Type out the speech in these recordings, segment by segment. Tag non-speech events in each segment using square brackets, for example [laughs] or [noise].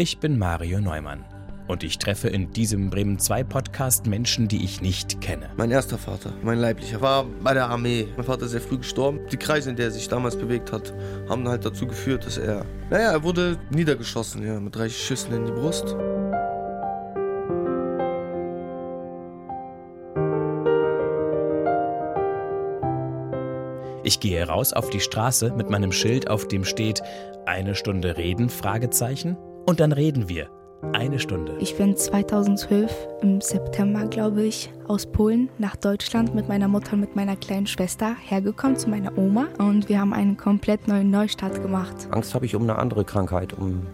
Ich bin Mario Neumann und ich treffe in diesem Bremen 2 Podcast Menschen, die ich nicht kenne. Mein erster Vater, mein leiblicher, war bei der Armee. Mein Vater ist sehr früh gestorben. Die Kreise, in der er sich damals bewegt hat, haben halt dazu geführt, dass er, naja, er wurde niedergeschossen, ja, mit drei Schüssen in die Brust. Ich gehe raus auf die Straße mit meinem Schild, auf dem steht eine Stunde reden, Fragezeichen. Und dann reden wir. Eine Stunde. Ich bin 2012 im September, glaube ich, aus Polen nach Deutschland mit meiner Mutter und mit meiner kleinen Schwester hergekommen zu meiner Oma und wir haben einen komplett neuen Neustart gemacht. Angst habe ich um eine andere Krankheit, um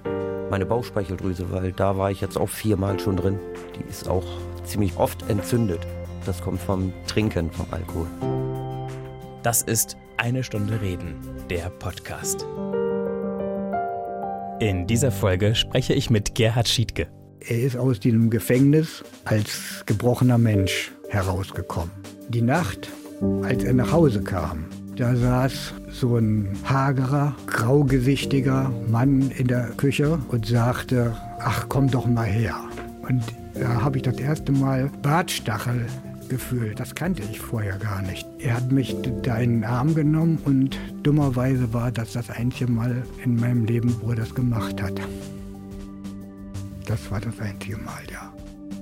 meine Bauchspeicheldrüse, weil da war ich jetzt auch viermal schon drin. Die ist auch ziemlich oft entzündet. Das kommt vom Trinken, vom Alkohol. Das ist Eine Stunde Reden, der Podcast. In dieser Folge spreche ich mit Gerhard Schiedke. Er ist aus diesem Gefängnis als gebrochener Mensch herausgekommen. Die Nacht, als er nach Hause kam, da saß so ein hagerer, graugesichtiger Mann in der Küche und sagte, ach komm doch mal her. Und da habe ich das erste Mal Bartstachel gefühlt. Das kannte ich vorher gar nicht. Er hat mich da in den Arm genommen und dummerweise war das das einzige Mal in meinem Leben, wo er das gemacht hat. Das war das einzige Mal, ja.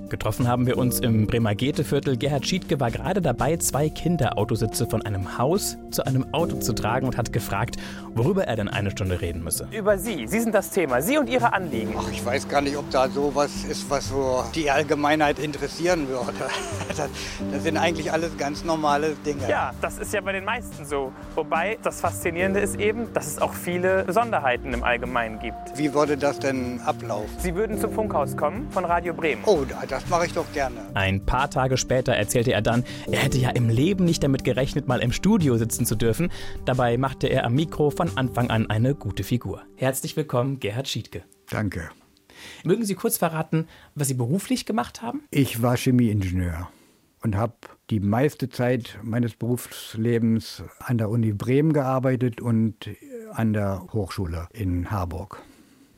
Getroffen haben wir uns im Bremer Goetheviertel. Gerhard Schiedke war gerade dabei, zwei Kinderautositze von einem Haus zu einem Auto zu tragen und hat gefragt, worüber er denn eine Stunde reden müsse. Über Sie. Sie sind das Thema. Sie und Ihre Anliegen. Ach, ich weiß gar nicht, ob da sowas ist, was so die Allgemeinheit interessieren würde. [laughs] Das, das sind eigentlich alles ganz normale Dinge. Ja, das ist ja bei den meisten so. Wobei das Faszinierende ist eben, dass es auch viele Besonderheiten im Allgemeinen gibt. Wie würde das denn ablaufen? Sie würden zum Funkhaus kommen von Radio Bremen. Oh, das mache ich doch gerne. Ein paar Tage später erzählte er dann, er hätte ja im Leben nicht damit gerechnet, mal im Studio sitzen zu dürfen. Dabei machte er am Mikro von Anfang an eine gute Figur. Herzlich willkommen, Gerhard Schiedke. Danke. Mögen Sie kurz verraten, was Sie beruflich gemacht haben? Ich war Chemieingenieur und habe die meiste Zeit meines Berufslebens an der Uni Bremen gearbeitet und an der Hochschule in Harburg.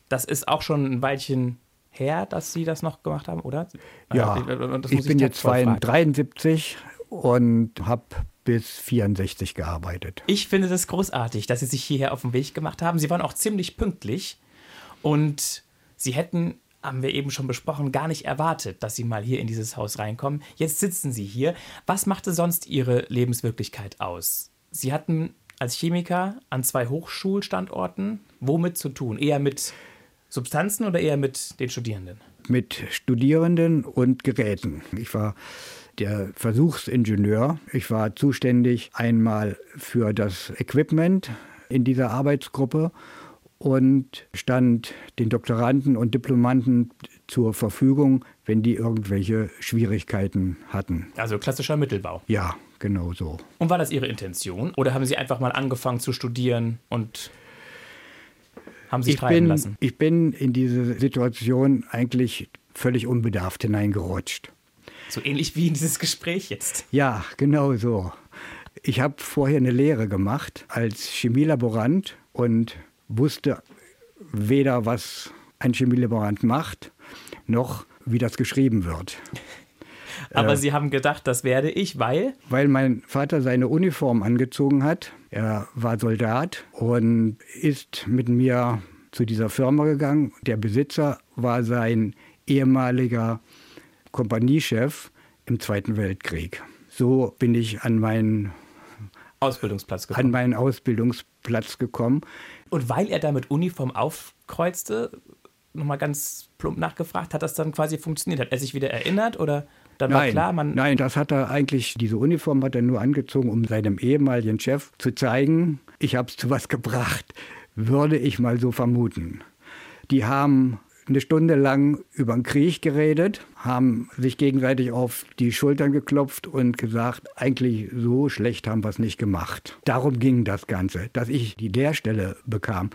Das ist auch schon ein Weilchen her, dass Sie das noch gemacht haben, oder? Ja, Das ich muss bin jetzt taktvoll fragen. 73 und habe bis 64 gearbeitet. Ich finde das großartig, dass Sie sich hierher auf den Weg gemacht haben. Sie waren auch ziemlich pünktlich und Sie hätten, haben wir eben schon besprochen, gar nicht erwartet, dass Sie mal hier in dieses Haus reinkommen. Jetzt sitzen Sie hier. Was machte sonst Ihre Lebenswirklichkeit aus? Sie hatten als Chemiker an zwei Hochschulstandorten womit zu tun? Eher mit Substanzen oder eher mit den Studierenden? Mit Studierenden und Geräten. Ich war der Versuchsingenieur. Ich war zuständig einmal für das Equipment in dieser Arbeitsgruppe und stand den Doktoranden und Diplomanten zur Verfügung, wenn die irgendwelche Schwierigkeiten hatten. Also klassischer Mittelbau. Ja, genau so. Und war das Ihre Intention? Oder haben Sie einfach mal angefangen zu studieren und haben sich Ich treiben bin, lassen? ich bin in diese Situation eigentlich völlig unbedarft hineingerutscht. So ähnlich wie in dieses Gespräch jetzt. Ja, genau so. Ich habe vorher eine Lehre gemacht als Chemielaborant und wusste weder, was ein Chemielaborant macht, noch wie das geschrieben wird. Aber Äh. Sie haben gedacht, das werde ich, weil Weil mein Vater seine Uniform angezogen hat. Er war Soldat und ist mit mir zu dieser Firma gegangen. Der Besitzer war sein ehemaliger Kompaniechef im Zweiten Weltkrieg. So bin ich an meinen, Ausbildungsplatz an gekommen. meinen Ausbildungsplatz gekommen. Und weil er da mit Uniform aufkreuzte, nochmal ganz plump nachgefragt, hat das dann quasi funktioniert? Hat er sich wieder erinnert oder dann war Nein, klar, man. nein, das hat er eigentlich, diese Uniform hat er nur angezogen, um seinem ehemaligen Chef zu zeigen, ich habe es zu was gebracht, würde ich mal so vermuten. Die haben eine Stunde lang über den Krieg geredet, haben sich gegenseitig auf die Schultern geklopft und gesagt, eigentlich so schlecht haben wir es nicht gemacht. Darum ging das Ganze. Dass ich die Lehrstelle bekam,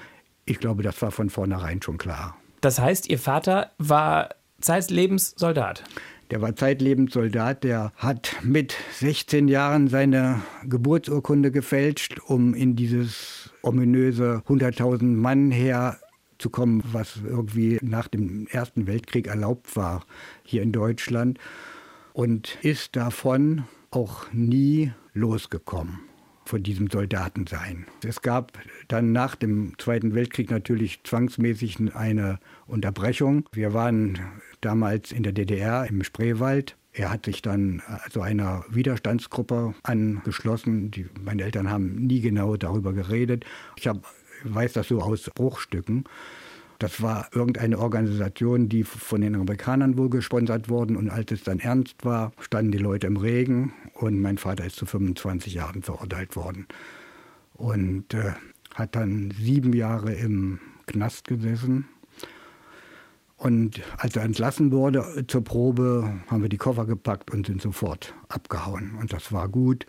ich glaube, das war von vornherein schon klar. Das heißt, Ihr Vater war zeitlebens Soldat. Der war zeitlebens Soldat, der hat mit 16 Jahren seine Geburtsurkunde gefälscht, um in dieses ominöse 100.000 Mann Heer zu kommen, was irgendwie nach dem Ersten Weltkrieg erlaubt war hier in Deutschland und ist davon auch nie losgekommen von diesem Soldatensein. Es gab dann nach dem Zweiten Weltkrieg natürlich zwangsmäßig eine Unterbrechung. Wir waren damals in der DDR im Spreewald. Er hat sich dann also einer Widerstandsgruppe angeschlossen. Die, meine Eltern haben nie genau darüber geredet. Ich hab, weiß das so aus Bruchstücken. Das war irgendeine Organisation, die von den Amerikanern wohl gesponsert worden. Und als es dann ernst war, standen die Leute im Regen und mein Vater ist zu 25 Jahren verurteilt worden. Und äh, hat dann sieben Jahre im Knast gesessen. Und als er entlassen wurde zur Probe, haben wir die Koffer gepackt und sind sofort abgehauen. Und das war gut,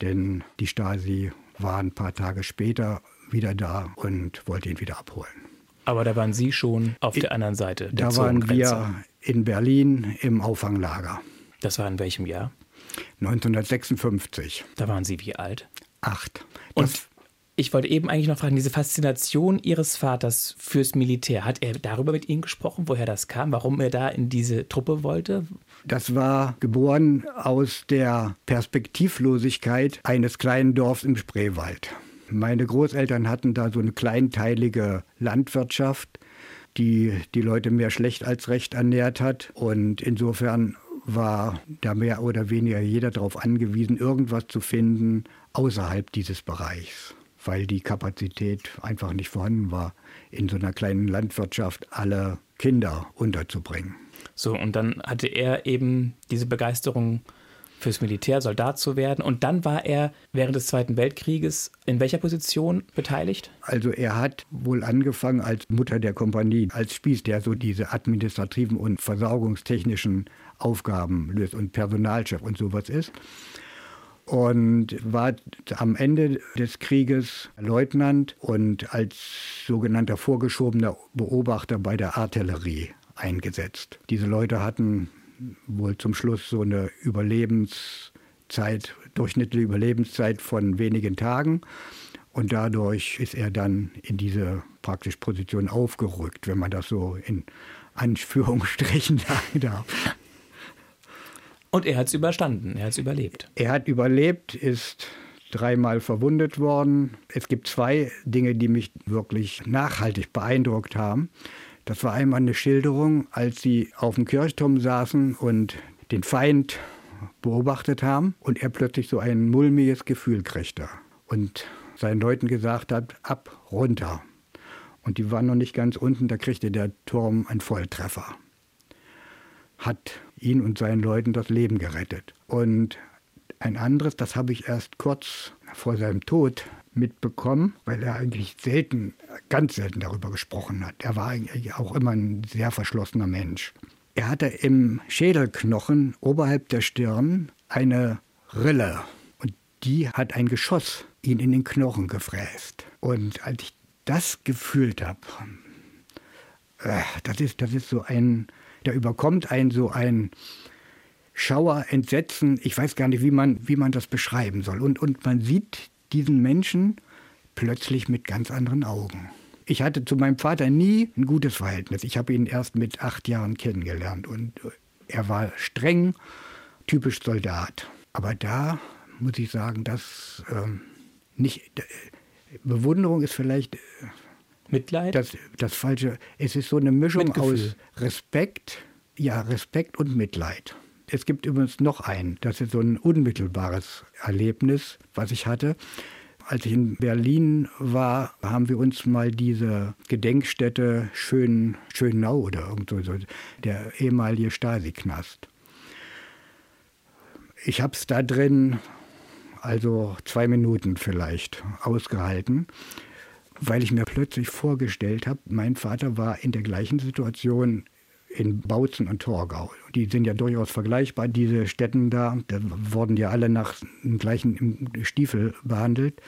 denn die Stasi war ein paar Tage später wieder da und wollte ihn wieder abholen. Aber da waren Sie schon auf der anderen Seite. Der da waren wir in Berlin im Auffanglager. Das war in welchem Jahr? 1956. Da waren Sie wie alt? Acht. Das Und ich wollte eben eigentlich noch fragen, diese Faszination Ihres Vaters fürs Militär, hat er darüber mit Ihnen gesprochen, woher das kam, warum er da in diese Truppe wollte? Das war geboren aus der Perspektivlosigkeit eines kleinen Dorfs im Spreewald. Meine Großeltern hatten da so eine kleinteilige Landwirtschaft, die die Leute mehr schlecht als recht ernährt hat. Und insofern war da mehr oder weniger jeder darauf angewiesen, irgendwas zu finden außerhalb dieses Bereichs, weil die Kapazität einfach nicht vorhanden war, in so einer kleinen Landwirtschaft alle Kinder unterzubringen. So, und dann hatte er eben diese Begeisterung fürs Militär, Soldat zu werden. Und dann war er während des Zweiten Weltkrieges in welcher Position beteiligt? Also er hat wohl angefangen als Mutter der Kompanie, als Spieß, der so diese administrativen und versorgungstechnischen Aufgaben löst und Personalchef und sowas ist. Und war am Ende des Krieges Leutnant und als sogenannter vorgeschobener Beobachter bei der Artillerie eingesetzt. Diese Leute hatten wohl zum Schluss so eine Überlebenszeit, durchschnittliche Überlebenszeit von wenigen Tagen. Und dadurch ist er dann in diese praktisch Position aufgerückt, wenn man das so in Anführungsstrichen [laughs] sagen darf. Und er hat es überstanden, er hat es überlebt. Er hat überlebt, ist dreimal verwundet worden. Es gibt zwei Dinge, die mich wirklich nachhaltig beeindruckt haben. Das war einmal eine Schilderung, als sie auf dem Kirchturm saßen und den Feind beobachtet haben und er plötzlich so ein mulmiges Gefühl kriegte und seinen Leuten gesagt hat, ab, runter. Und die waren noch nicht ganz unten, da kriegte der Turm einen Volltreffer. Hat ihn und seinen Leuten das Leben gerettet. Und ein anderes, das habe ich erst kurz vor seinem Tod mitbekommen, weil er eigentlich selten, ganz selten darüber gesprochen hat. Er war eigentlich auch immer ein sehr verschlossener Mensch. Er hatte im Schädelknochen oberhalb der Stirn eine Rille und die hat ein Geschoss ihn in den Knochen gefräst. Und als ich das gefühlt habe, äh, das ist, das ist so ein, da überkommt einen so ein Schauer, Entsetzen. Ich weiß gar nicht, wie man, wie man das beschreiben soll. Und, und man sieht diesen Menschen plötzlich mit ganz anderen Augen. Ich hatte zu meinem Vater nie ein gutes Verhältnis. Ich habe ihn erst mit acht Jahren kennengelernt und er war streng, typisch Soldat. Aber da muss ich sagen, dass ähm, nicht äh, Bewunderung ist vielleicht äh, Mitleid. Das, das falsche. Es ist so eine Mischung aus Respekt, ja Respekt und Mitleid. Es gibt übrigens noch einen, das ist so ein unmittelbares Erlebnis, was ich hatte. Als ich in Berlin war, haben wir uns mal diese Gedenkstätte Schön, Schönau oder irgendwo so, der ehemalige Stasi-Knast. Ich habe es da drin, also zwei Minuten vielleicht, ausgehalten, weil ich mir plötzlich vorgestellt habe, mein Vater war in der gleichen Situation in Bautzen und Torgau. Die sind ja durchaus vergleichbar, diese Städten da. Da wurden ja alle nach dem gleichen Stiefel behandelt,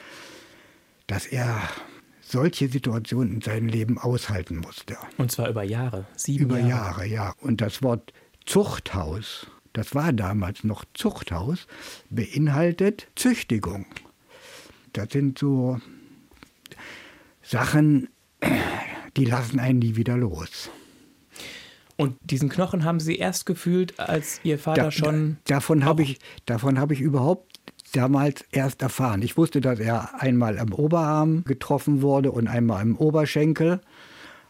dass er solche Situationen in seinem Leben aushalten musste. Und zwar über Jahre, sieben über Jahre. Jahre, ja. Und das Wort Zuchthaus, das war damals noch Zuchthaus, beinhaltet Züchtigung. Das sind so Sachen, die lassen einen nie wieder los. Und diesen Knochen haben Sie erst gefühlt, als Ihr Vater Da- schon. Da, davon habe ich, davon habe ich überhaupt damals erst erfahren. Ich wusste, dass er einmal am Oberarm getroffen wurde und einmal am Oberschenkel.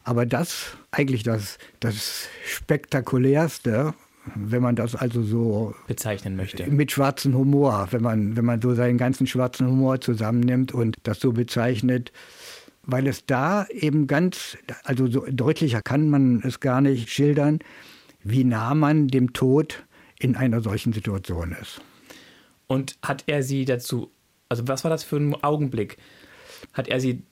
Aber das eigentlich das, das spektakulärste, wenn man das also so bezeichnen möchte. mit schwarzem Humor, wenn man, wenn man so seinen ganzen schwarzen Humor zusammennimmt und das so bezeichnet, weil es da eben ganz, also so deutlicher kann man es gar nicht schildern, wie nah man dem Tod in einer solchen Situation ist. Und hat er Sie dazu, also was war das für ein Augenblick? Hat er Sie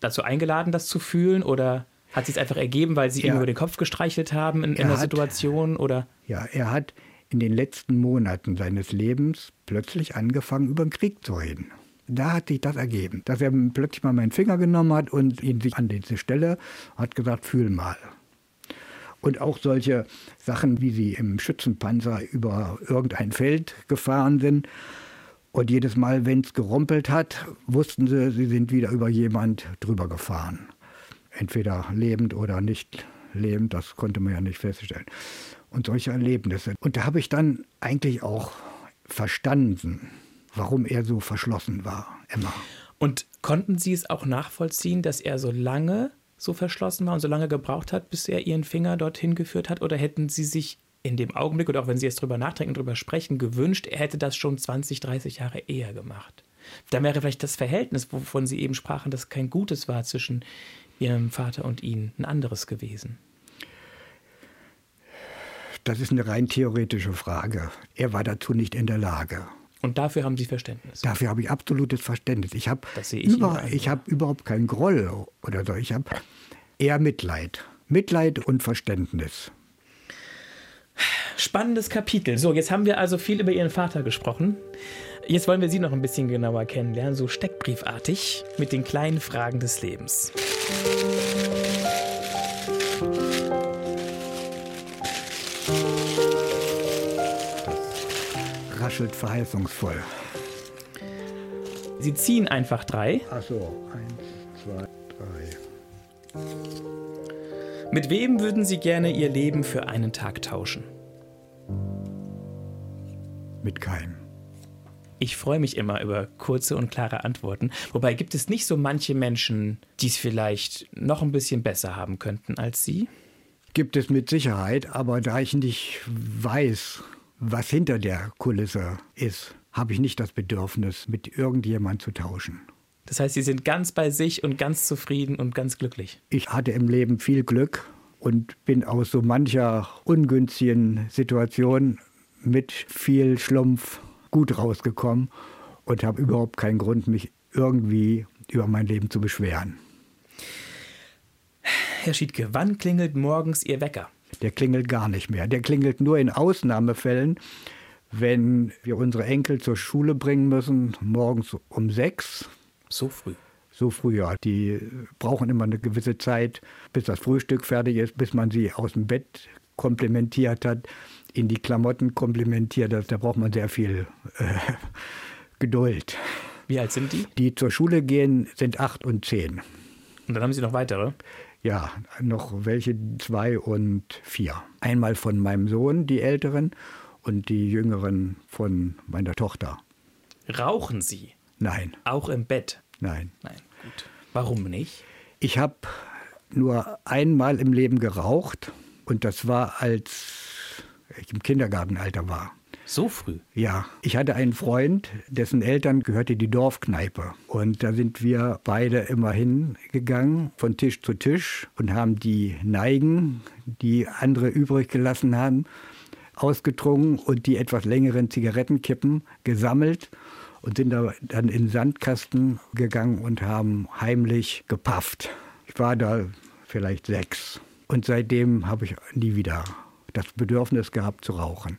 dazu eingeladen, das zu fühlen oder hat sie es einfach ergeben, weil Sie ihm Ja. über den Kopf gestreichelt haben in, in Er der hat- Situation oder? Ja, er hat in den letzten Monaten seines Lebens plötzlich angefangen, über den Krieg zu reden. Da hat sich das ergeben, dass er plötzlich mal meinen Finger genommen hat und ihn sich an diese Stelle hat gesagt, fühl mal. Und auch solche Sachen, wie sie im Schützenpanzer über irgendein Feld gefahren sind. Und jedes Mal, wenn es gerumpelt hat, wussten sie, sie sind wieder über jemand drüber gefahren. Entweder lebend oder nicht lebend, das konnte man ja nicht feststellen. Und solche Erlebnisse. Und da habe ich dann eigentlich auch verstanden, warum er so verschlossen war, immer. Und konnten Sie es auch nachvollziehen, dass er so lange so verschlossen war und so lange gebraucht hat, bis er Ihren Finger dorthin geführt hat? Oder hätten Sie sich in dem Augenblick oder auch wenn Sie jetzt drüber nachdenken, drüber sprechen, gewünscht, er hätte das schon 20, 30 Jahre eher gemacht? Dann wäre vielleicht das Verhältnis, wovon Sie eben sprachen, das kein gutes war zwischen Ihrem Vater und Ihnen, ein anderes gewesen. Das ist eine rein theoretische Frage. Er war dazu nicht in der Lage. Und dafür haben Sie Verständnis. Dafür habe ich absolutes Verständnis. Ich habe ich über, ich habe überhaupt keinen Groll oder so. Ich habe eher Mitleid. Mitleid und Verständnis. Spannendes Kapitel. So, jetzt haben wir also viel über Ihren Vater gesprochen. Jetzt wollen wir Sie noch ein bisschen genauer kennenlernen, so steckbriefartig mit den kleinen Fragen des Lebens. Raschelt verheißungsvoll. Sie ziehen einfach drei. Ach so, eins, zwei, drei. Mit wem würden Sie gerne Ihr Leben für einen Tag tauschen? Mit keinem. Ich freue mich immer über kurze und klare Antworten. Wobei gibt es nicht so manche Menschen, die es vielleicht noch ein bisschen besser haben könnten als Sie? Gibt es mit Sicherheit, aber da ich nicht weiß, was hinter der Kulisse ist, habe ich nicht das Bedürfnis, mit irgendjemand zu tauschen. Das heißt, Sie sind ganz bei sich und ganz zufrieden und ganz glücklich. Ich hatte im Leben viel Glück und bin aus so mancher ungünstigen Situation mit viel Schlumpf gut rausgekommen und habe überhaupt keinen Grund, mich irgendwie über mein Leben zu beschweren. Herr Schiedke, wann klingelt morgens Ihr Wecker? Der klingelt gar nicht mehr. Der klingelt nur in Ausnahmefällen, wenn wir unsere Enkel zur Schule bringen müssen, morgens um sechs. So früh. So früher. Die brauchen immer eine gewisse Zeit, bis das Frühstück fertig ist, bis man sie aus dem Bett komplimentiert hat, in die Klamotten komplimentiert hat. Da braucht man sehr viel äh, [laughs] Geduld. Wie alt sind die? Die zur Schule gehen, sind acht und zehn. Und dann haben Sie noch weitere. Ja, noch welche zwei und vier. Einmal von meinem Sohn, die älteren, und die jüngeren von meiner Tochter. Rauchen Sie? Nein, Auch im Bett? nein. Nein, gut. Warum nicht? Ich habe nur einmal im Leben geraucht und das war, als ich im Kindergartenalter war. So früh? Ja, ich hatte einen Freund, dessen Eltern gehörte die Dorfkneipe. Und da sind wir beide immer hingegangen, von Tisch zu Tisch, und haben die Neigen, die andere übrig gelassen haben, ausgetrunken und die etwas längeren Zigarettenkippen gesammelt und sind da dann in den Sandkasten gegangen und haben heimlich gepafft. Ich war da vielleicht sechs. Und seitdem habe ich nie wieder das Bedürfnis gehabt zu rauchen.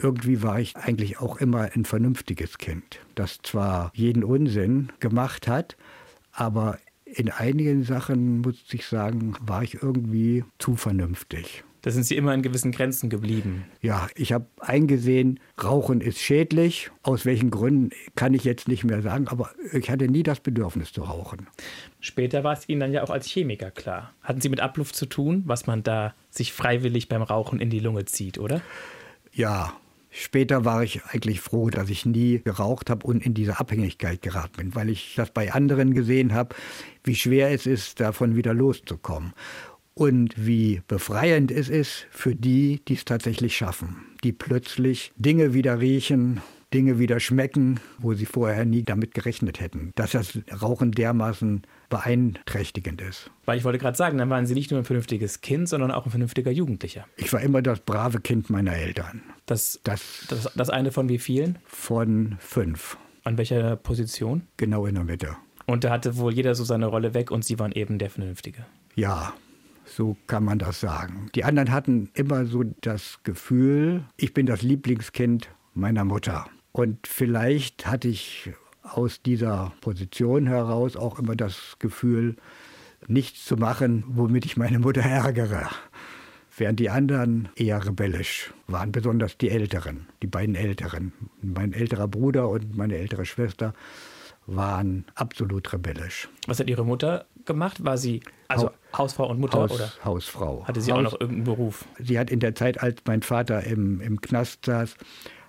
Irgendwie war ich eigentlich auch immer ein vernünftiges Kind, das zwar jeden Unsinn gemacht hat, aber in einigen Sachen, muss ich sagen, war ich irgendwie zu vernünftig. Da sind Sie immer in gewissen Grenzen geblieben. Ja, ich habe eingesehen, Rauchen ist schädlich. Aus welchen Gründen kann ich jetzt nicht mehr sagen, aber ich hatte nie das Bedürfnis zu rauchen. Später war es Ihnen dann ja auch als Chemiker klar. Hatten Sie mit Abluft zu tun, was man da sich freiwillig beim Rauchen in die Lunge zieht, oder? Ja, Später war ich eigentlich froh, dass ich nie geraucht habe und in diese Abhängigkeit geraten bin, weil ich das bei anderen gesehen habe, wie schwer es ist, davon wieder loszukommen. Und wie befreiend es ist für die, die es tatsächlich schaffen, die plötzlich Dinge wieder riechen, Dinge wieder schmecken, wo sie vorher nie damit gerechnet hätten. Dass das Rauchen dermaßen beeinträchtigend ist. Weil ich wollte gerade sagen, dann waren Sie nicht nur ein vernünftiges Kind, sondern auch ein vernünftiger Jugendlicher. Ich war immer das brave Kind meiner Eltern. Das, das, das, das eine von wie vielen? Von fünf. An welcher Position? Genau in der Mitte. Und da hatte wohl jeder so seine Rolle weg und Sie waren eben der Vernünftige. Ja, so kann man das sagen. Die anderen hatten immer so das Gefühl, ich bin das Lieblingskind meiner Mutter. Und vielleicht hatte ich aus dieser Position heraus auch immer das Gefühl, nichts zu machen, womit ich meine Mutter ärgere. Während die anderen eher rebellisch waren, besonders die Älteren, die beiden Älteren. Mein älterer Bruder und meine ältere Schwester waren absolut rebellisch. Was hat Ihre Mutter gemacht? War sie also ha Hausfrau und Mutter Haus, oder Hausfrau? Hatte sie Haus, auch noch irgendeinen Beruf? Sie hat in der Zeit, als mein Vater im, im Knast saß,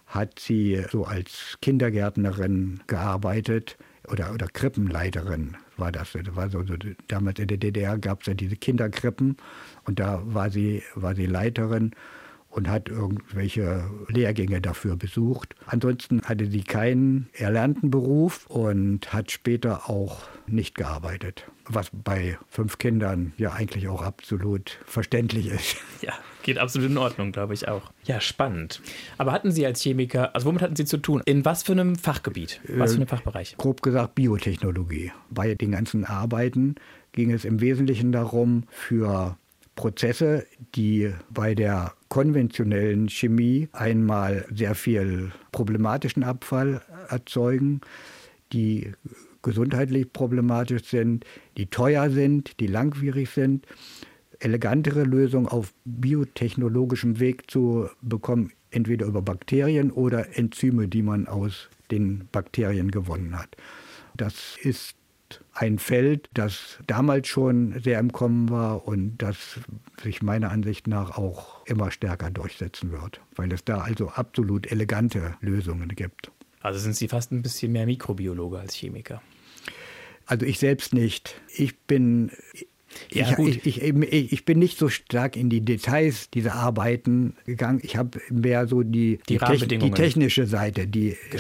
hat sie so als Kindergärtnerin gearbeitet oder, oder Krippenleiterin war das. War so, so, damals in der DDR gab es ja diese Kinderkrippen und da war sie, war sie Leiterin und hat irgendwelche Lehrgänge dafür besucht. Ansonsten hatte sie keinen erlernten Beruf und hat später auch nicht gearbeitet. Was bei fünf Kindern ja eigentlich auch absolut verständlich ist. [laughs] Ja, geht absolut in Ordnung, glaube ich auch. Ja, spannend. Aber hatten Sie als Chemiker, also womit hatten Sie zu tun? In was für einem Fachgebiet? Was für einem Fachbereich? Äh, grob gesagt Biotechnologie. Bei den ganzen Arbeiten ging es im Wesentlichen darum, für Prozesse, die bei der konventionellen Chemie einmal sehr viel problematischen Abfall erzeugen, die gesundheitlich problematisch sind, die teuer sind, die langwierig sind, elegantere Lösungen auf biotechnologischem Weg zu bekommen, entweder über Bakterien oder Enzyme, die man aus den Bakterien gewonnen hat. Das ist ein Feld, das damals schon sehr im Kommen war und das sich meiner Ansicht nach auch immer stärker durchsetzen wird, weil es da also absolut elegante Lösungen gibt. Also sind Sie fast ein bisschen mehr Mikrobiologe als Chemiker? Also ich selbst nicht. Ich bin ja, ich, ich, ich, ich, bin nicht so stark in die Details dieser Arbeiten gegangen. Ich habe mehr so die, die, die, die technische Seite, die, äh,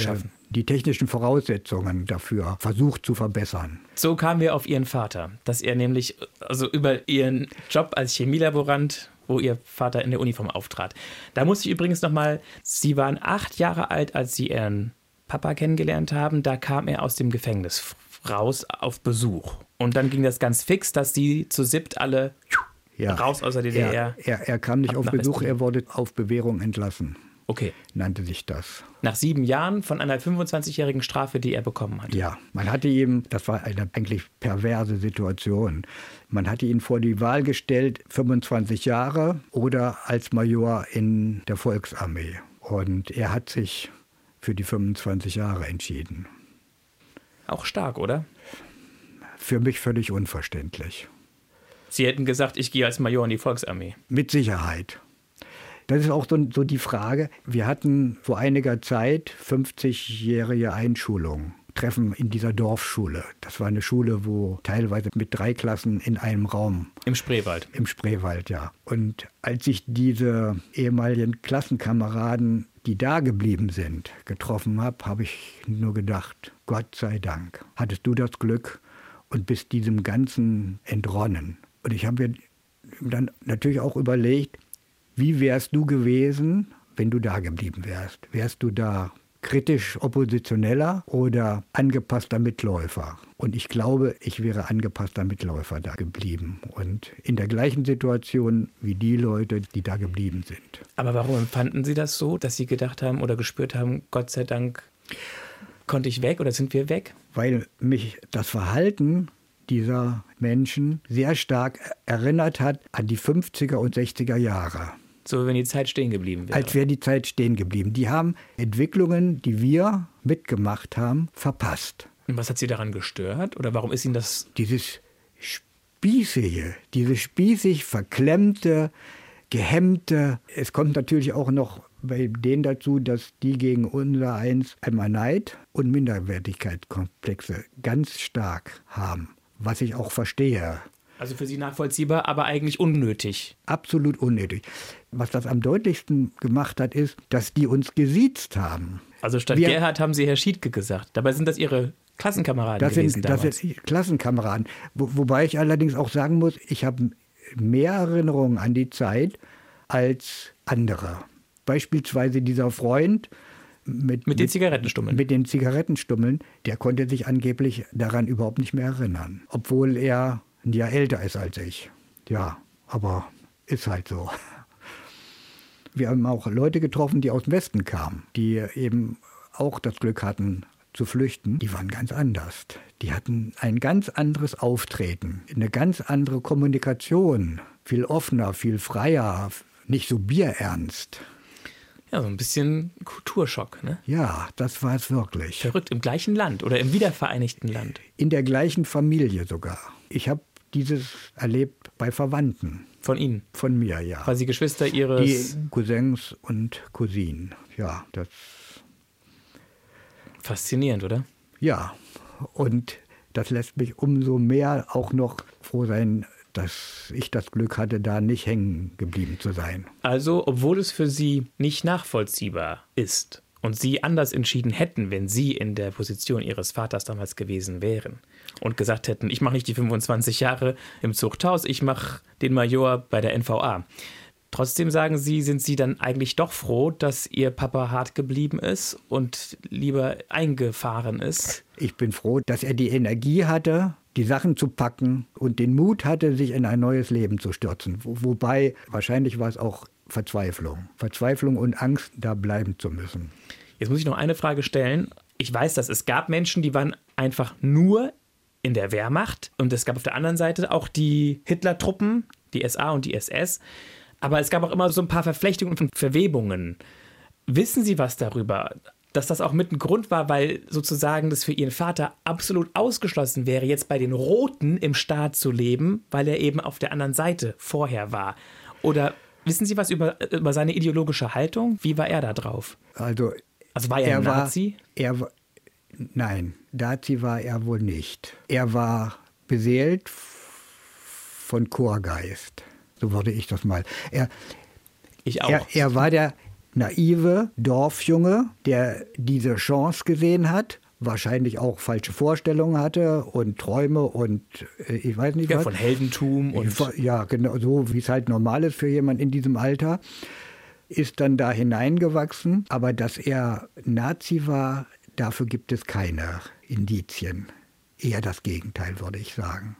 die technischen Voraussetzungen dafür versucht zu verbessern. So kamen wir auf Ihren Vater, dass er nämlich also über Ihren Job als Chemielaborant wo Ihr Vater in der Uniform auftrat. Da muss ich übrigens nochmal, Sie waren acht Jahre alt, als Sie Ihren Papa kennengelernt haben. Da kam er aus dem Gefängnis raus auf Besuch. Und dann ging das ganz fix, dass sie zu siebt alle ja. raus aus der DDR. Er, er, er kam nicht auf Besuch, er wurde auf Bewährung entlassen. Okay. Nannte sich das. Nach sieben Jahren von einer 25-jährigen Strafe, die er bekommen hat. Ja, man hatte ihm, das war eine eigentlich perverse Situation, man hatte ihn vor die Wahl gestellt, 25 Jahre oder als Major in der Volksarmee. Und er hat sich für die 25 Jahre entschieden. Auch stark, oder? Für mich völlig unverständlich. Sie hätten gesagt, ich gehe als Major in die Volksarmee. Mit Sicherheit. Das ist auch so, so die Frage. Wir hatten vor einiger Zeit 50-jährige Einschulung. Treffen in dieser Dorfschule. Das war eine Schule, wo teilweise mit drei Klassen in einem Raum. Im Spreewald. Im Spreewald, ja. Und als ich diese ehemaligen Klassenkameraden, die da geblieben sind, getroffen habe, habe ich nur gedacht, Gott sei Dank, hattest du das Glück und bist diesem Ganzen entronnen. Und ich habe mir dann natürlich auch überlegt, wie wärst du gewesen, wenn du da geblieben wärst? Wärst du da kritisch oppositioneller oder angepasster Mitläufer? Und ich glaube, ich wäre angepasster Mitläufer da geblieben und in der gleichen Situation wie die Leute, die da geblieben sind. Aber warum empfanden Sie das so, dass Sie gedacht haben oder gespürt haben, Gott sei Dank konnte ich weg oder sind wir weg? Weil mich das Verhalten dieser Menschen sehr stark erinnert hat an die 50er und 60er Jahre. So, wenn die Zeit stehen geblieben wäre. Als wäre die Zeit stehen geblieben. Die haben Entwicklungen, die wir mitgemacht haben, verpasst. Und was hat Sie daran gestört? Oder warum ist Ihnen das. Dieses Spießige, dieses spießig verklemmte, gehemmte. Es kommt natürlich auch noch bei denen dazu, dass die gegen unser Eins einmal Neid und Minderwertigkeitskomplexe ganz stark haben, was ich auch verstehe. Also für Sie nachvollziehbar, aber eigentlich unnötig. Absolut unnötig. Was das am deutlichsten gemacht hat, ist, dass die uns gesiezt haben. Also statt Wir- Gerhard haben Sie Herr Schiedke gesagt. Dabei sind das Ihre Klassenkameraden Das gewesen sind, das damals. sind Klassenkameraden. Wo, wobei ich allerdings auch sagen muss, ich habe mehr Erinnerungen an die Zeit als andere. Beispielsweise dieser Freund mit, Mit den Zigarettenstummeln. Mit den Zigarettenstummeln, der konnte sich angeblich daran überhaupt nicht mehr erinnern. Obwohl er ein Jahr älter ist als ich. Ja, aber ist halt so. Wir haben auch Leute getroffen, die aus dem Westen kamen, die eben auch das Glück hatten zu flüchten. Die waren ganz anders. Die hatten ein ganz anderes Auftreten, eine ganz andere Kommunikation, viel offener, viel freier, nicht so bierernst. Ja, so ein bisschen Kulturschock, ne? Ja, das war es wirklich. Verrückt, im gleichen Land oder im wiedervereinigten Land. In der gleichen Familie sogar. Ich habe dieses erlebt bei Verwandten Von Ihnen. von mir, ja. Quasi Geschwister Die Ihres. Cousins und Cousinen. Ja, das Faszinierend, oder? Ja, und das lässt mich umso mehr auch noch froh sein, dass ich das Glück hatte, da nicht hängen geblieben zu sein. Also, obwohl es für Sie nicht nachvollziehbar ist und Sie anders entschieden hätten, wenn Sie in der Position Ihres Vaters damals gewesen wären und gesagt hätten, ich mache nicht die 25 Jahre im Zuchthaus, ich mache den Major bei der NVA. Trotzdem sagen Sie, sind Sie dann eigentlich doch froh, dass Ihr Papa hart geblieben ist und lieber eingefahren ist? Ich bin froh, dass er die Energie hatte, die Sachen zu packen und den Mut hatte, sich in ein neues Leben zu stürzen. Wo- Wobei, wahrscheinlich war es auch Verzweiflung. Verzweiflung und Angst, da bleiben zu müssen. Jetzt muss ich noch eine Frage stellen. Ich weiß, dass es gab Menschen, die waren einfach nur in der Wehrmacht und es gab auf der anderen Seite auch die Hitler-Truppen, die SA und die SS. Aber es gab auch immer so ein paar Verflechtungen und Verwebungen. Wissen Sie was darüber? Dass das auch mit ein Grund war, weil sozusagen das für Ihren Vater absolut ausgeschlossen wäre, jetzt bei den Roten im Staat zu leben, weil er eben auf der anderen Seite vorher war. Oder wissen Sie was über, über seine ideologische Haltung? Wie war er da drauf? Also, Also war er, ein Nazi? War, er war, nein, Nazi war er wohl nicht. Er war beseelt von Chorgeist. So würde ich das mal. Er, Ich auch. er, er war der naive Dorfjunge, der diese Chance gesehen hat, wahrscheinlich auch falsche Vorstellungen hatte und Träume und äh, ich weiß nicht ja, was. von Heldentum und Ja, genau so, wie es halt normal ist für jemand in diesem Alter, ist dann da hineingewachsen. Aber dass er Nazi war, dafür gibt es keine Indizien. Eher das Gegenteil, würde ich sagen.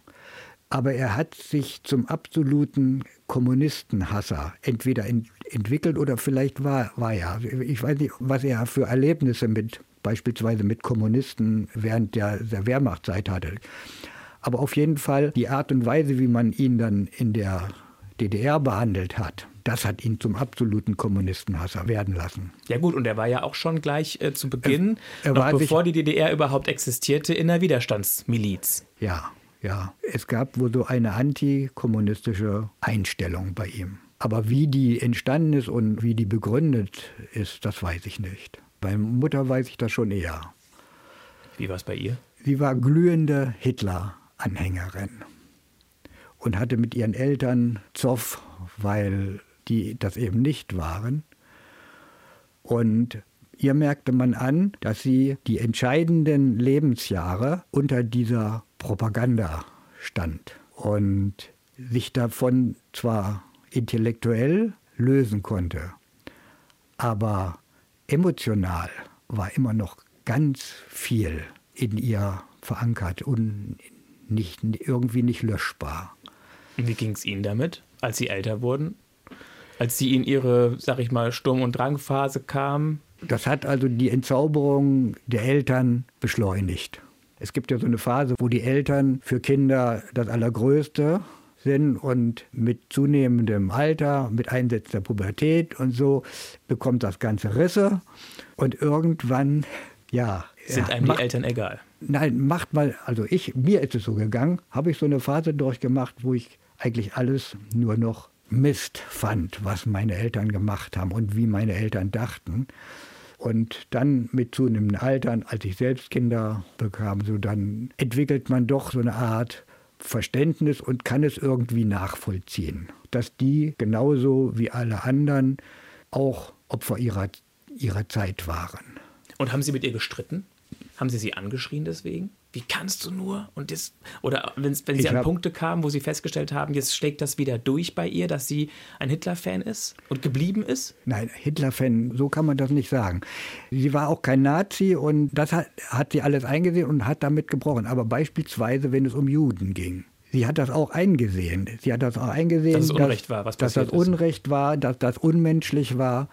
Aber er hat sich zum absoluten Kommunistenhasser entweder ent entwickelt oder vielleicht war, war er. Ich weiß nicht, was er für Erlebnisse mit beispielsweise mit Kommunisten während der, der Wehrmachtzeit hatte. Aber auf jeden Fall die Art und Weise, wie man ihn dann in der DDR behandelt hat, das hat ihn zum absoluten Kommunistenhasser werden lassen. ja gut, und er war ja auch schon gleich äh, zu Beginn, er noch war sich- bevor die DDR überhaupt existierte, in der Widerstandsmiliz. Ja, ja. Es gab wohl so eine antikommunistische Einstellung bei ihm. Aber wie die entstanden ist und wie die begründet ist, das weiß ich nicht. Bei Mutter weiß ich das schon eher. Wie war es bei ihr? Sie war glühende Hitler-Anhängerin und hatte mit ihren Eltern Zoff, weil die das eben nicht waren. Und ihr merkte man an, dass sie die entscheidenden Lebensjahre unter dieser Propaganda stand und sich davon zwar intellektuell lösen konnte, aber emotional war immer noch ganz viel in ihr verankert und nicht, irgendwie nicht löschbar. Wie ging es Ihnen damit, als Sie älter wurden? Als Sie in Ihre, sag ich mal, Sturm- und Drangphase kamen? Das hat also die Entzauberung der Eltern beschleunigt. Es gibt ja so eine Phase, wo die Eltern für Kinder das Allergrößte sind und mit zunehmendem Alter, mit Einsetzen der Pubertät und so bekommt das Ganze Risse und irgendwann, ja. Sind einem macht, die Eltern egal? Nein, macht mal, also ich, mir ist es so gegangen, habe ich so eine Phase durchgemacht, wo ich eigentlich alles nur noch Mist fand, was meine Eltern gemacht haben und wie meine Eltern dachten. Und dann mit zunehmendem Alter, als ich selbst Kinder bekam, so dann entwickelt man doch so eine Art Verständnis und kann es irgendwie nachvollziehen, dass die genauso wie alle anderen auch Opfer ihrer, ihrer Zeit waren. Und haben Sie mit ihr gestritten? Haben Sie sie angeschrien deswegen? Wie kannst du nur? Und das, oder wenn, Sie Ich an hab- Punkte kamen, wo Sie festgestellt haben, jetzt schlägt das wieder durch bei ihr, dass sie ein Hitler-Fan ist und geblieben ist? Nein, Hitler-Fan, so kann man das nicht sagen. Sie war auch kein Nazi und das hat, hat sie alles eingesehen und hat damit gebrochen. Aber beispielsweise, wenn es um Juden ging. Sie hat das auch eingesehen. Sie hat das auch eingesehen, Dass es Unrecht war, was dass das ist. Unrecht war, dass das unmenschlich war.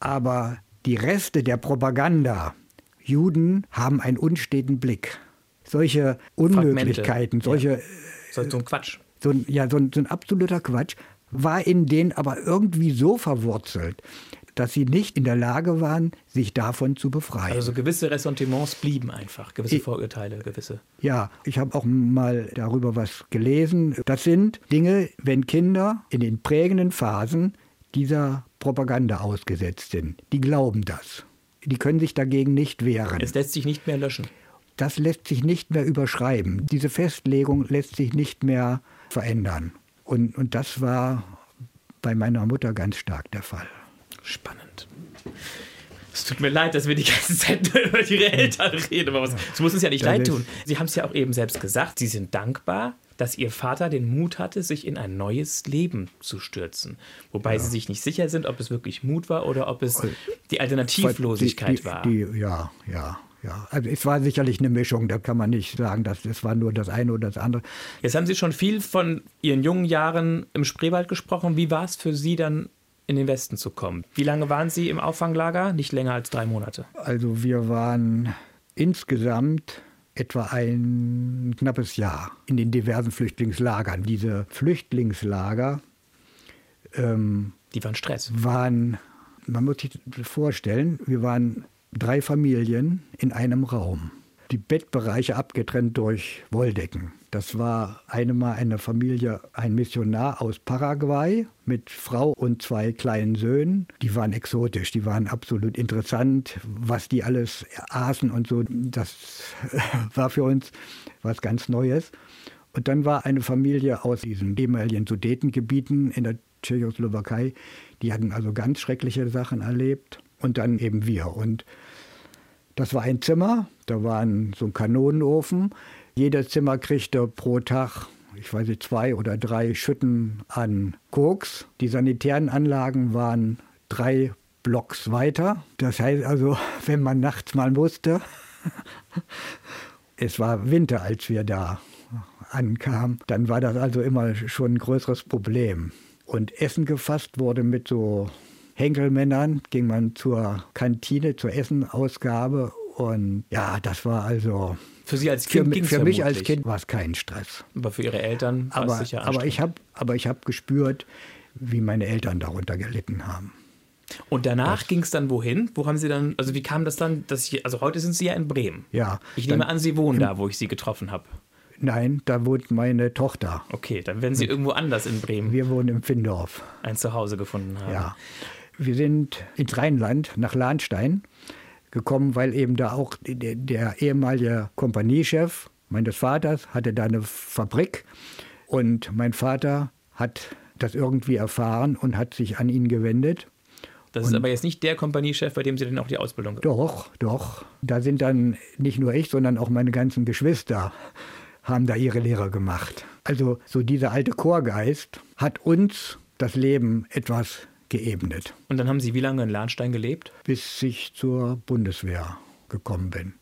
Aber die Reste der Propaganda, Juden haben einen unsteten Blick. Solche Unmöglichkeiten, solche So, so ein Quatsch. so ein, ja, so ein, so ein absoluter Quatsch, war in denen aber irgendwie so verwurzelt, dass sie nicht in der Lage waren, sich davon zu befreien. Also so gewisse Ressentiments blieben einfach, gewisse Vorurteile, gewisse. ja, ich habe auch mal darüber was gelesen. Das sind Dinge, wenn Kinder in den prägenden Phasen dieser Propaganda ausgesetzt sind. Die glauben das. Die können sich dagegen nicht wehren. Es lässt sich nicht mehr löschen. Das lässt sich nicht mehr überschreiben. Diese Festlegung lässt sich nicht mehr verändern. Und, und das war bei meiner Mutter ganz stark der Fall. Spannend. Es tut mir leid, dass wir die ganze Zeit nur über ihre Eltern reden, aber es muss uns ja nicht Das leid tun. Sie haben es ja auch eben selbst gesagt, Sie sind dankbar, dass Ihr Vater den Mut hatte, sich in ein neues Leben zu stürzen. Wobei Sie sich nicht sicher sind, ob es wirklich Mut war oder ob es die Alternativlosigkeit die, die, war. Die, ja, ja, ja. Also es war sicherlich eine Mischung. Da kann man nicht sagen, dass es war nur das eine oder das andere. Jetzt haben Sie schon viel von Ihren jungen Jahren im Spreewald gesprochen. Wie war es für Sie dann in den Westen zu kommen? Wie lange waren Sie im Auffanglager? Nicht länger als drei Monate. Also wir waren insgesamt etwa ein knappes Jahr in den diversen Flüchtlingslagern. Diese Flüchtlingslager ähm, Die waren Stress. waren, man muss sich vorstellen, wir waren drei Familien in einem Raum. Die Bettbereiche abgetrennt durch Wolldecken. Das war einmal eine Familie, ein Missionar aus Paraguay mit Frau und zwei kleinen Söhnen. Die waren exotisch, die waren absolut interessant, was die alles aßen und so. Das [laughs] war für uns was ganz Neues. Und dann war eine Familie aus diesen ehemaligen Sudetengebieten in der Tschechoslowakei, die hatten also ganz schreckliche Sachen erlebt. Und dann eben wir. Und das war ein Zimmer, da war ein, so ein Kanonenofen. Jedes Zimmer kriegte pro Tag, ich weiß nicht, zwei oder drei Schütten an Koks. Die sanitären Anlagen waren drei Blocks weiter. Das heißt also, [laughs] wenn man nachts mal musste, [laughs] es war Winter, als wir da ankamen, dann war das also immer schon ein größeres Problem. Und Essen gefasst wurde mit so Henkelmännern, ging man zur Kantine, zur Essenausgabe und ja, das war also Für Sie als für, Kind es für mich als Kind war es kein Stress. Aber für Ihre Eltern war Aber, es sicher aber ich habe aber ich habe gespürt, wie meine Eltern darunter gelitten haben. Und danach ging es dann wohin? Wo haben Sie dann, also wie kam das dann, dass Sie, also heute sind Sie ja in Bremen. Ja, Ich nehme an, Sie wohnen da, wo ich Sie getroffen habe. Nein, da wohnt meine Tochter. Okay, dann werden Sie irgendwo anders in Bremen Wir wohnen im Findorf. ein Zuhause gefunden haben. Ja. Wir sind ins Rheinland nach Lahnstein gekommen, weil eben da auch der, der ehemalige Kompaniechef meines Vaters hatte da eine Fabrik und mein Vater hat das irgendwie erfahren und hat sich an ihn gewendet. Das ist aber jetzt nicht der Kompaniechef, bei dem Sie dann auch die Ausbildung gemacht Doch, doch. Da sind dann nicht nur ich, sondern auch meine ganzen Geschwister haben da ihre Lehre gemacht. Also so dieser alte Chorgeist hat uns das Leben etwas geebnet. Und dann haben Sie wie lange in Lahnstein gelebt? bis ich zur Bundeswehr gekommen bin.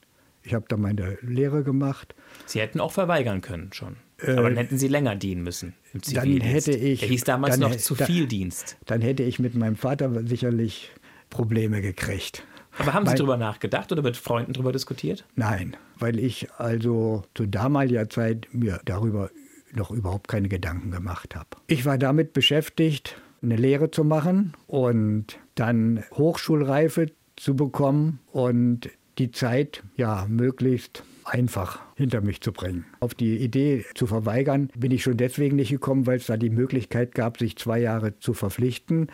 Ich habe da meine Lehre gemacht. Sie hätten auch verweigern können schon. aber dann hätten Sie länger dienen müssen im Äh, dann Zivildienst. hätte ich- Der hieß damals dann noch zu viel Dienst. Dann hätte ich mit meinem Vater sicherlich Probleme gekriegt. Aber haben Sie Weil- darüber nachgedacht oder mit Freunden darüber diskutiert? Nein, weil ich also zu damaliger Zeit mir darüber noch überhaupt keine Gedanken gemacht habe. Ich war damit beschäftigt, eine Lehre zu machen und dann Hochschulreife zu bekommen und die Zeit ja möglichst einfach hinter mich zu bringen. Auf die Idee zu verweigern bin ich schon deswegen nicht gekommen, weil es da die Möglichkeit gab, sich zwei Jahre zu verpflichten.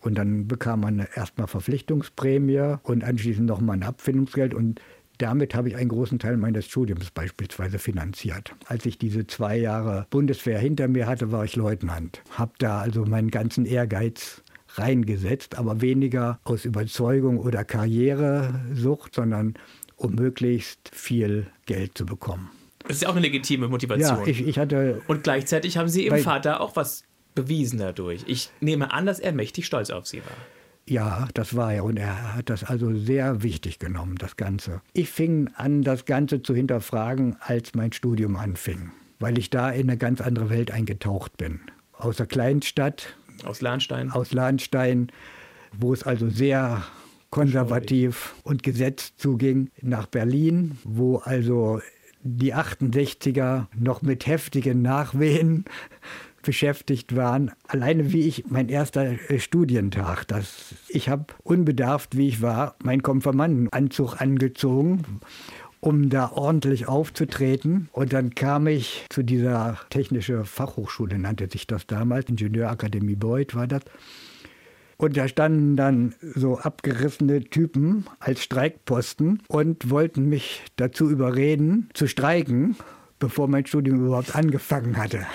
Und dann bekam man erstmal Verpflichtungsprämie und anschließend nochmal ein Abfindungsgeld. Und damit habe ich einen großen Teil meines Studiums beispielsweise finanziert. Als ich diese zwei Jahre Bundeswehr hinter mir hatte, war ich Leutnant. Habe da also meinen ganzen Ehrgeiz reingesetzt, aber weniger aus Überzeugung oder Karrieresucht, sondern um möglichst viel Geld zu bekommen. Das ist ja auch eine legitime Motivation. Ja, ich, ich hatte Und gleichzeitig haben Sie Ihrem Vater auch was bewiesen dadurch. Ich nehme an, dass er mächtig stolz auf Sie war. Ja, das war er. Und er hat das also sehr wichtig genommen, das Ganze. Ich fing an, das Ganze zu hinterfragen, als mein Studium anfing, weil ich da in eine ganz andere Welt eingetaucht bin. Aus der Kleinstadt, Aus Lahnstein. aus Lahnstein, wo es also sehr konservativ und gesetzt zuging, nach Berlin, wo also die 68er noch mit heftigen Nachwehen beschäftigt waren. Alleine wie ich, mein erster äh, Studientag, das, ich habe unbedarft, wie ich war, meinen Konfirmandenanzug angezogen, um da ordentlich aufzutreten. Und dann kam ich zu dieser technische Fachhochschule, nannte sich das damals, Ingenieurakademie Beuth war das. Und da standen dann so abgerissene Typen als Streikposten und wollten mich dazu überreden, zu streiken, bevor mein Studium überhaupt angefangen hatte.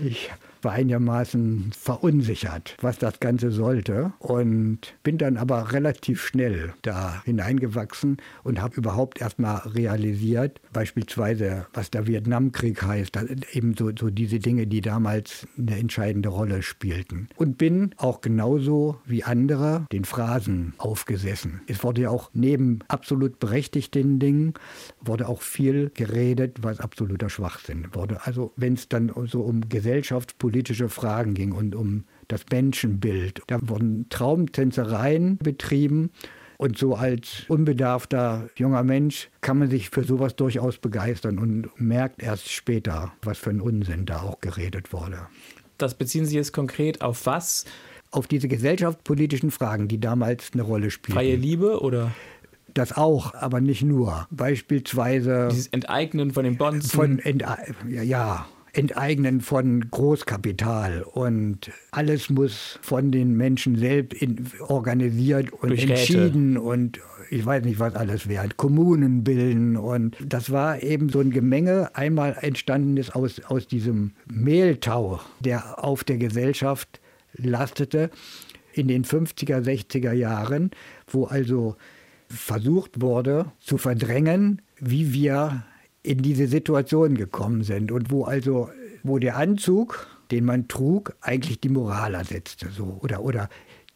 Ich war einigermaßen verunsichert, was das Ganze sollte und bin dann aber relativ schnell da hineingewachsen und habe überhaupt erst mal realisiert, beispielsweise, was der Vietnamkrieg heißt, eben so, so diese Dinge, die damals eine entscheidende Rolle spielten. Und bin auch genauso wie andere den Phrasen aufgesessen. Es wurde ja auch neben absolut berechtigten Dingen, wurde auch viel geredet, was absoluter Schwachsinn wurde. Also wenn es dann so um gesellschaftspolitische Fragen ging und um das Menschenbild, da wurden Traumtänzereien betrieben. Und so als unbedarfter junger Mensch kann man sich für sowas durchaus begeistern und merkt erst später, was für ein Unsinn da auch geredet wurde. Das beziehen Sie jetzt konkret auf was? Auf diese gesellschaftspolitischen Fragen, die damals eine Rolle spielten. Freie Liebe oder Das auch, aber nicht nur. Beispielsweise dieses Enteignen von den Bonzen? von Ente ja, ja, Enteignen von Großkapital. Und alles muss von den Menschen selbst in, organisiert und Durch Räte. entschieden und ich weiß nicht, was alles wäre, Kommunen bilden. Und das war eben so ein Gemenge, einmal entstanden ist aus, aus diesem Mehltau, der auf der Gesellschaft lastete in den 50er, 60er Jahren, wo also versucht wurde zu verdrängen, wie wir in diese Situation gekommen sind und wo also wo der Anzug, den man trug, eigentlich die Moral ersetzte so oder oder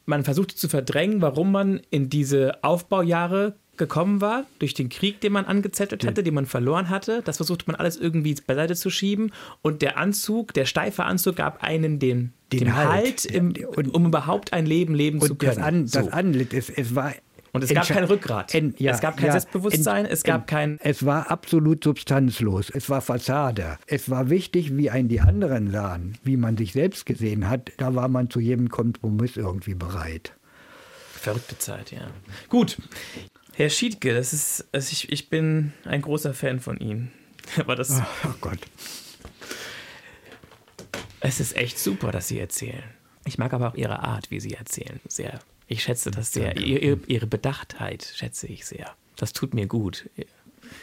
man versuchte zu verdrängen, warum man in diese Aufbaujahre gekommen war, durch den Krieg, den man angezettelt hatte, den man verloren hatte. Das versuchte man alles irgendwie beiseite zu schieben. Und der Anzug, der steife Anzug, gab einen den, Den den Halt. Halt, im, Und- um überhaupt ein Leben leben zu können. das, An, das So. Anlitt es, es war Und es gab kein Rückgrat. En- ja, es gab kein ja, Selbstbewusstsein, en- es gab en- kein. Es war absolut substanzlos. Es war Fassade. Es war wichtig, wie einen die anderen sahen, wie man sich selbst gesehen hat. Da war man zu jedem Kompromiss irgendwie bereit. Verrückte Zeit, ja. Gut. Herr Schiedke, das ist, also ich, ich bin ein großer Fan von Ihnen. [laughs] Aber das, Ach Gott. es ist echt super, dass Sie erzählen. Ich mag aber auch Ihre Art, wie Sie erzählen, sehr. Ich schätze das sehr. Ihre, ihre Bedachtheit schätze ich sehr. Das tut mir gut.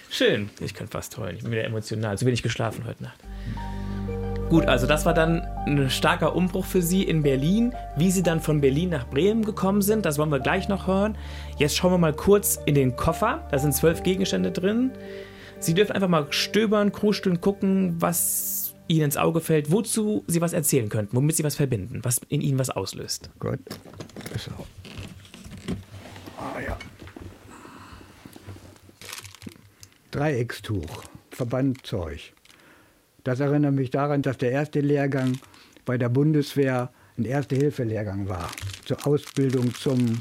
Schön. Ich könnte fast heulen. Ich bin wieder emotional. So wenig geschlafen heute Nacht. Gut, also das war dann ein starker Umbruch für Sie in Berlin. Wie Sie dann von Berlin nach Bremen gekommen sind, das wollen wir gleich noch hören. Jetzt schauen wir mal kurz in den Koffer. Da sind zwölf Gegenstände drin. Sie dürfen einfach mal stöbern, krusteln, gucken, was Ihnen ins Auge fällt, wozu Sie was erzählen könnten, womit Sie was verbinden, was in Ihnen was auslöst. Gott. So. Ja. Dreieckstuch, Verbandzeug. Das erinnert mich daran, dass der erste Lehrgang bei der Bundeswehr ein Erste-Hilfe-Lehrgang war. Zur Ausbildung zum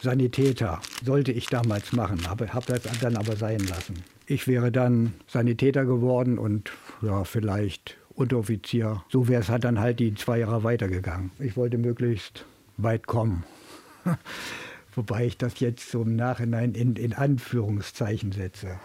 Sanitäter sollte ich damals machen, habe hab das dann aber sein lassen. Ich wäre dann Sanitäter geworden und ja, vielleicht Unteroffizier. So wäre es halt dann halt die zwei Jahre weitergegangen. Ich wollte möglichst weit kommen. [laughs] Wobei ich das jetzt so im Nachhinein in, in Anführungszeichen setze.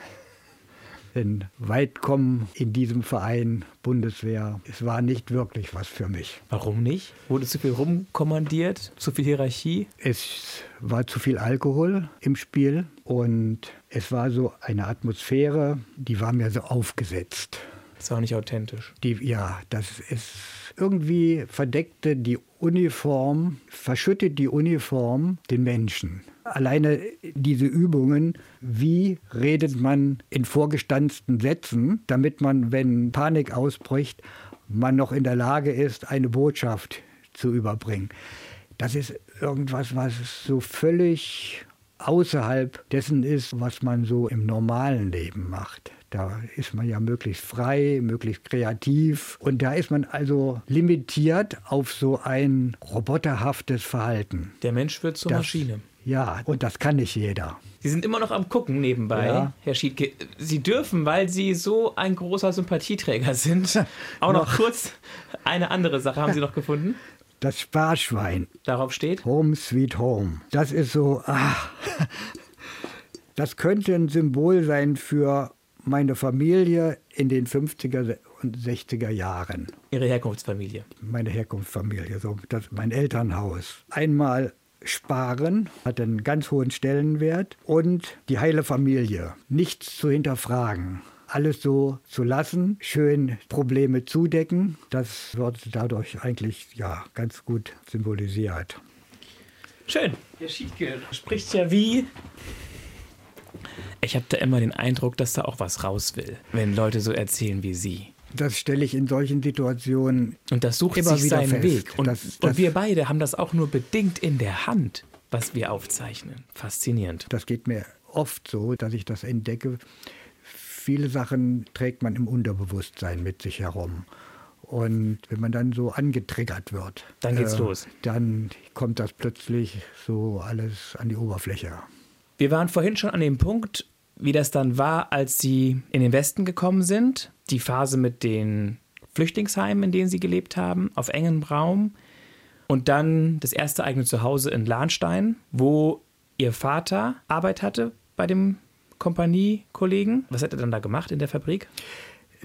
Denn weit kommen in diesem Verein Bundeswehr, es war nicht wirklich was für mich. Warum nicht? Wurde zu viel rumkommandiert? Zu viel Hierarchie? Es war zu viel Alkohol im Spiel und es war so eine Atmosphäre, die war mir so aufgesetzt. Das war nicht authentisch. Die, ja, das ist irgendwie verdeckte die Uniform, verschüttet die Uniform den Menschen. Alleine diese Übungen, wie redet man in vorgestanzten Sätzen, damit man, wenn Panik ausbricht, man noch in der Lage ist, eine Botschaft zu überbringen. Das ist irgendwas, was so völlig außerhalb dessen ist, was man so im normalen Leben macht. Da ist man ja möglichst frei, möglichst kreativ. Und da ist man also limitiert auf so ein roboterhaftes Verhalten. Der Mensch wird zur Das- Maschine. Ja, und das kann nicht jeder. Sie sind immer noch am Gucken nebenbei, Ja. Herr Schiedke. Sie dürfen, weil Sie so ein großer Sympathieträger sind, [laughs] auch noch kurz eine andere Sache haben Sie noch gefunden. Das Sparschwein, Darauf steht. Home Sweet Home, das ist so, ah, das könnte ein Symbol sein für meine Familie in den 50er und 60er Jahren. Ihre Herkunftsfamilie. meine Herkunftsfamilie, so das, mein Elternhaus. Einmal sparen hat einen ganz hohen Stellenwert und die heile Familie. Nichts zu hinterfragen. Alles so zu lassen, schön Probleme zudecken, das wird dadurch eigentlich ja ganz gut symbolisiert. Schön. Herr Schiedke spricht ja wie. Ich habe da immer den Eindruck, dass da auch was raus will, wenn Leute so erzählen wie Sie. Das stelle ich in solchen Situationen Und das sucht Immer sich wieder seinen fest. Weg. Und, Das- und das- wir beide haben das auch nur bedingt in der Hand, was wir aufzeichnen. Faszinierend. Das geht mir oft so, dass ich das entdecke. Viele Sachen trägt man im Unterbewusstsein mit sich herum. Und wenn man dann so angetriggert wird, äh, Dann geht's los. Dann kommt das plötzlich so alles an die Oberfläche. Wir waren vorhin schon an dem Punkt, wie das dann war, als Sie in den Westen gekommen sind. Die Phase mit den Flüchtlingsheimen, in denen Sie gelebt haben, auf engem Raum. Und dann das erste eigene Zuhause in Lahnstein, wo Ihr Vater Arbeit hatte bei dem Kompaniekollegen. Was hat er dann da gemacht in der Fabrik?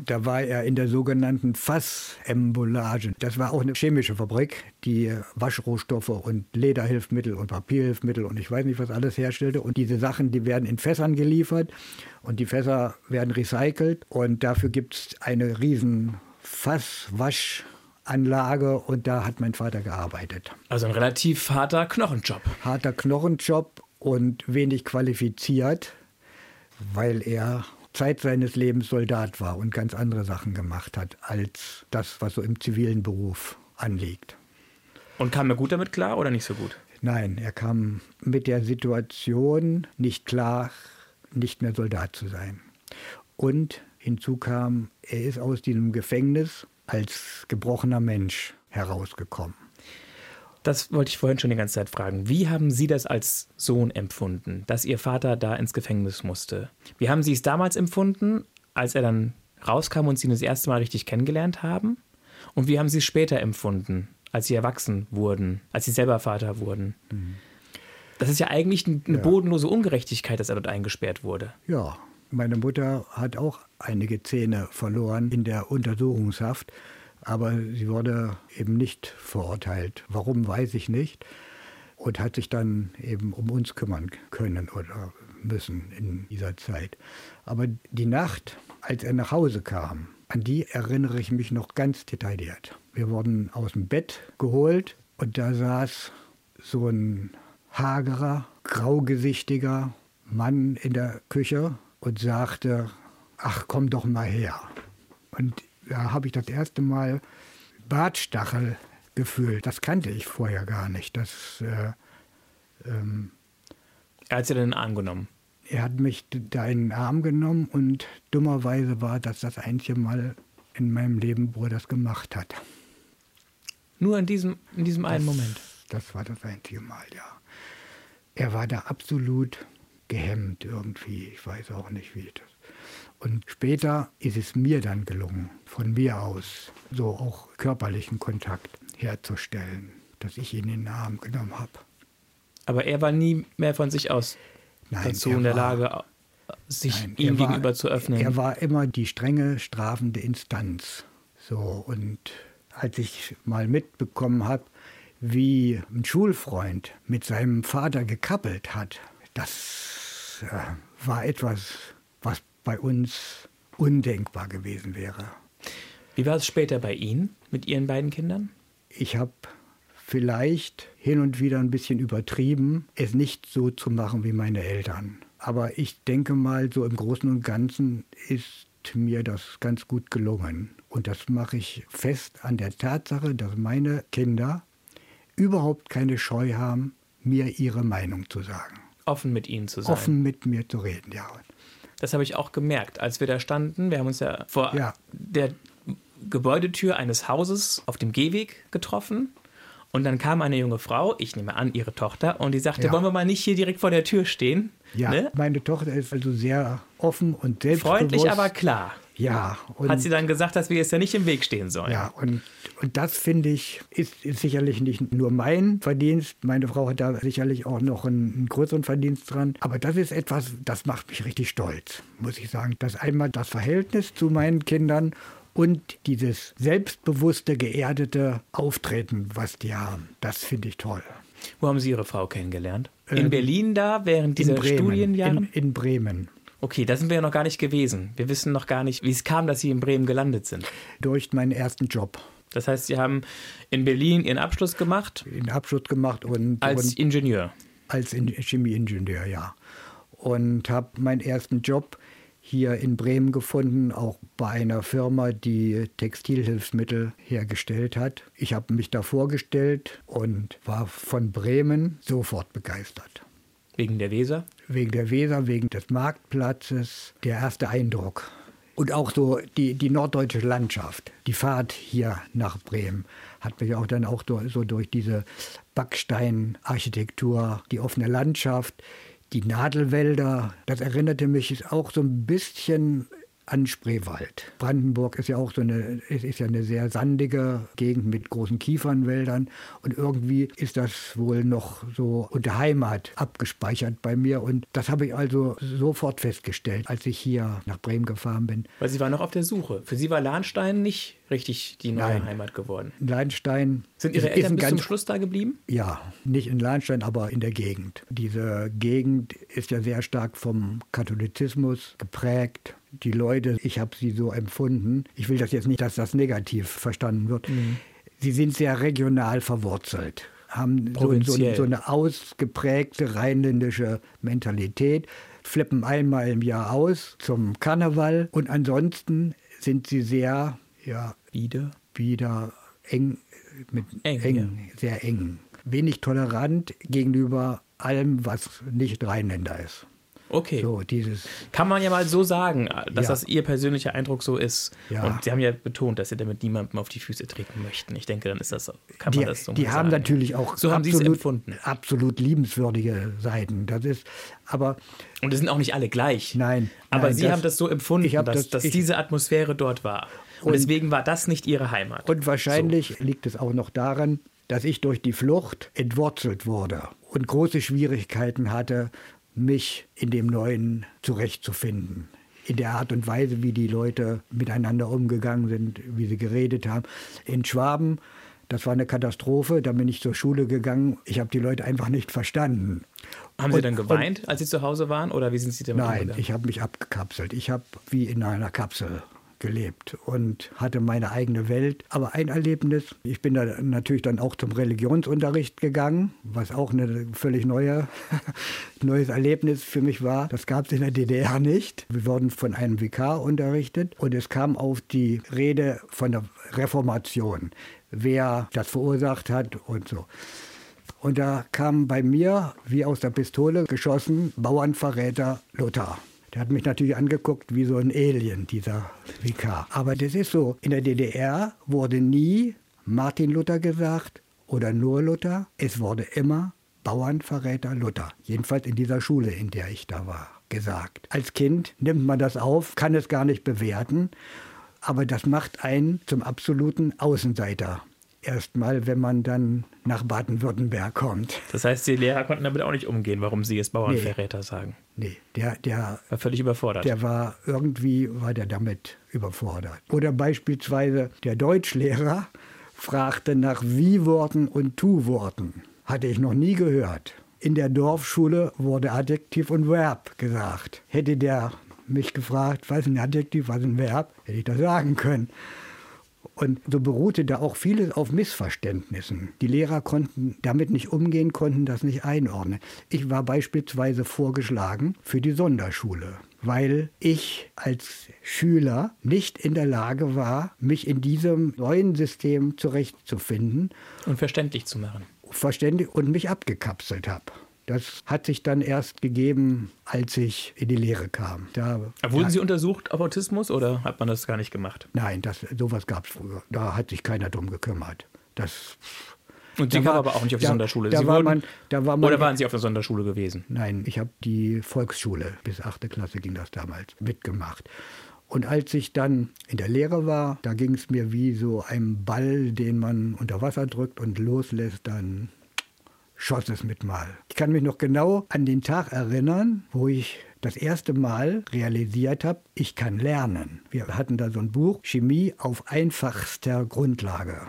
Da war er in der sogenannten Fassemballage. Das war auch eine chemische Fabrik, die Waschrohstoffe und Lederhilfsmittel und Papierhilfsmittel und ich weiß nicht, was alles herstellte. Und diese Sachen, die werden in Fässern geliefert und die Fässer werden recycelt. Und dafür gibt es eine riesen Fasswaschanlage und da hat mein Vater gearbeitet. Also ein relativ harter Knochenjob. Harter Knochenjob und wenig qualifiziert, weil er Zeit seines Lebens Soldat war und ganz andere Sachen gemacht hat, als das, was so im zivilen Beruf anliegt. Und kam er gut damit klar oder nicht so gut? Nein, er kam mit der Situation nicht klar, nicht mehr Soldat zu sein. Und hinzu kam, er ist aus diesem Gefängnis als gebrochener Mensch herausgekommen. Das wollte ich vorhin schon die ganze Zeit fragen. Wie haben Sie das als Sohn empfunden, dass Ihr Vater da ins Gefängnis musste? Wie haben Sie es damals empfunden, als er dann rauskam und Sie ihn das erste Mal richtig kennengelernt haben? Und wie haben Sie es später empfunden, als Sie erwachsen wurden, als Sie selber Vater wurden? Das ist ja eigentlich ein- eine Ja. bodenlose Ungerechtigkeit, dass er dort eingesperrt wurde. Ja, meine Mutter hat auch einige Zähne verloren in der Untersuchungshaft, aber sie wurde eben nicht verurteilt. Warum, weiß ich nicht. Und hat sich dann eben um uns kümmern können oder müssen in dieser Zeit. Aber die Nacht, als er nach Hause kam, an die erinnere ich mich noch ganz detailliert. Wir wurden aus dem Bett geholt und da saß so ein hagerer, graugesichtiger Mann in der Küche und sagte, ach komm doch mal her. Und da habe ich das erste Mal Bartstachel gefühlt. Das kannte ich vorher gar nicht. Das, äh, ähm, Er hat Sie den Arm genommen. er hat mich da in den Arm genommen und dummerweise war das das einzige Mal in meinem Leben, wo er das gemacht hat. Nur in diesem, in diesem einen Moment. Das war das einzige Mal, ja. er war da absolut gehemmt irgendwie. Ich weiß auch nicht, wie das. Und später ist es mir dann gelungen, von mir aus so auch körperlichen Kontakt herzustellen, dass ich ihn in den Arm genommen habe. Aber er war nie mehr von sich aus Nein, dazu in der war- Lage, sich Nein, ihm war- gegenüber zu öffnen. Er war immer die strenge, strafende Instanz. So, und als ich mal mitbekommen habe, wie ein Schulfreund mit seinem Vater gekappelt hat, das äh, war etwas, was bei uns undenkbar gewesen wäre. Wie war es später bei Ihnen mit Ihren beiden Kindern? Ich habe vielleicht hin und wieder ein bisschen übertrieben, es nicht so zu machen wie meine Eltern. Aber ich denke mal, so im Großen und Ganzen ist mir das ganz gut gelungen. Und das mache ich fest an der Tatsache, dass meine Kinder überhaupt keine Scheu haben, mir ihre Meinung zu sagen. Offen mit Ihnen zu sein. Offen mit mir zu reden, ja. Das habe ich auch gemerkt, als wir da standen. Wir haben uns ja vor Ja. der Gebäudetür eines Hauses auf dem Gehweg getroffen. Und dann kam eine junge Frau, ich nehme an, ihre Tochter, und die sagte, Ja. wollen wir mal nicht hier direkt vor der Tür stehen? Ja, Ne? meine Tochter ist also sehr offen und selbstbewusst. Freundlich, aber klar. ja, und Hat sie dann gesagt, dass wir jetzt ja nicht im Weg stehen sollen. Ja, und, und das finde ich, ist, ist sicherlich nicht nur mein Verdienst. Meine Frau hat da sicherlich auch noch einen, einen größeren Verdienst dran. Aber das ist etwas, das macht mich richtig stolz, muss ich sagen. Dass einmal das Verhältnis zu meinen Kindern und dieses selbstbewusste, geerdete Auftreten, was die haben, das finde ich toll. Wo haben Sie Ihre Frau kennengelernt? In Ähm, Berlin da, während dieser Bremen, Studienjahre? In, in Bremen. Okay, da sind wir ja noch gar nicht gewesen. Wir wissen noch gar nicht, wie es kam, dass Sie in Bremen gelandet sind. Durch meinen ersten Job. Das heißt, Sie haben in Berlin Ihren Abschluss gemacht Den Abschluss gemacht und, als und Ingenieur. als In- Chemieingenieur, ja. Und habe meinen ersten Job hier in Bremen gefunden, auch bei einer Firma, die Textilhilfsmittel hergestellt hat. Ich habe mich da vorgestellt und war von Bremen sofort begeistert. Wegen der Weser. Wegen der Weser, wegen des Marktplatzes, der erste Eindruck. Und auch so die, die norddeutsche Landschaft, die Fahrt hier nach Bremen, hat mich auch dann auch so durch diese Backsteinarchitektur, die offene Landschaft, die Nadelwälder, das erinnerte mich auch so ein bisschen an Spreewald. Brandenburg ist ja auch so eine, ist ja eine sehr sandige Gegend mit großen Kiefernwäldern und irgendwie ist das wohl noch so unter Heimat abgespeichert bei mir und das habe ich also sofort festgestellt, als ich hier nach Bremen gefahren bin. Weil Sie waren noch auf der Suche. Für Sie war Lahnstein nicht richtig die neue Nein. Heimat geworden. Leinstein Sind Ihre Eltern bis ganz zum Schluss da geblieben? Ja, nicht in Lahnstein, aber in der Gegend. Diese Gegend ist ja sehr stark vom Katholizismus geprägt. Die Leute, ich habe sie so empfunden. Ich will das jetzt nicht, dass das negativ verstanden wird. Sie sind sehr regional verwurzelt, haben so, so, so eine ausgeprägte rheinländische Mentalität, flippen einmal im Jahr aus zum Karneval und ansonsten sind sie sehr, ja, Wieder. wieder eng, mit Eng, eng, sehr eng. Wenig tolerant gegenüber allem, was nicht Rheinländer ist. Okay. So, dieses, Kann man ja mal so sagen, dass Ja. das Ihr persönlicher Eindruck so ist. Ja. Und Sie haben ja betont, dass Sie damit niemandem auf die Füße treten möchten. Ich denke, dann ist das, kann die, man das so die haben sagen. natürlich auch So haben Sie es absolut, empfunden. absolut liebenswürdige Seiten. Das ist, aber Und es sind auch nicht alle gleich. Nein, Aber nein, Sie das- haben das so empfunden, dass, das- dass ich- diese Atmosphäre dort war. Und, Und- deswegen war das nicht Ihre Heimat. Und wahrscheinlich liegt es auch noch daran, dass ich durch die Flucht entwurzelt wurde und große Schwierigkeiten hatte, mich in dem Neuen zurechtzufinden. In der Art und Weise, wie die Leute miteinander umgegangen sind, wie sie geredet haben. In Schwaben, das war eine Katastrophe, da bin ich zur Schule gegangen. Ich habe die Leute einfach nicht verstanden. haben Sie und- dann geweint, als Sie zu Hause waren? Oder wie sind Sie damit Nein, umgegangen? ich habe mich abgekapselt. Ich habe wie in einer Kapsel gelebt und hatte meine eigene Welt. Aber ein Erlebnis, ich bin da natürlich dann auch zum Religionsunterricht gegangen, was auch ein völlig neue, [laughs] neues Erlebnis für mich war. Das gab es in der DDR nicht. Wir wurden von einem Vikar unterrichtet und es kam auf die Rede von der Reformation, wer das verursacht hat und so. Und da kam bei mir, wie aus der Pistole geschossen, Bauernverräter Luther. Der hat mich natürlich angeguckt wie so ein Alien, dieser Vikar. Aber das ist so, in der DDR wurde nie Martin Luther gesagt oder nur Luther. Es wurde immer Bauernverräter Luther. Jedenfalls in dieser Schule, in der ich da war, gesagt. Als Kind nimmt man das auf, kann es gar nicht bewerten, aber das macht einen zum absoluten Außenseiter erstmal, wenn man dann nach Baden-Württemberg kommt. Das heißt, die Lehrer konnten damit auch nicht umgehen, warum sie es Bauernverräter nee. sagen. Nee, der, der war völlig überfordert. Der war irgendwie war der damit überfordert. Oder beispielsweise der Deutschlehrer fragte nach Wie-Worten und Tu-Worten. Hatte ich noch nie gehört. In der Dorfschule wurde Adjektiv und Verb gesagt. Hätte der mich gefragt, was ist ein Adjektiv, was ein Verb, hätte ich das sagen können. Und so beruhte da auch vieles auf Missverständnissen. Die Lehrer konnten damit nicht umgehen, konnten das nicht einordnen. Ich war beispielsweise vorgeschlagen für die Sonderschule, weil ich als Schüler nicht in der Lage war, mich in diesem neuen System zurechtzufinden. Und verständlich zu machen. Verständlich und mich abgekapselt habe. Das hat sich dann erst gegeben, als ich in die Lehre kam. Da, Wurden da, Sie untersucht auf Autismus oder hat man das gar nicht gemacht? Nein, das, sowas gab es früher. Da hat sich keiner drum gekümmert. Das, und Sie kamen aber auch nicht auf die da, Sonderschule. Da war man, da war man, oder waren Sie auf der Sonderschule gewesen? Nein, ich habe die Volksschule, bis 8. Klasse ging das damals, mitgemacht. Und als ich dann in der Lehre war, da ging es mir wie so ein Ball, den man unter Wasser drückt und loslässt, dann schoss es mit mal. Ich kann mich noch genau an den Tag erinnern, wo ich das erste Mal realisiert habe, ich kann lernen. Wir hatten da so ein Buch, Chemie auf einfachster Grundlage.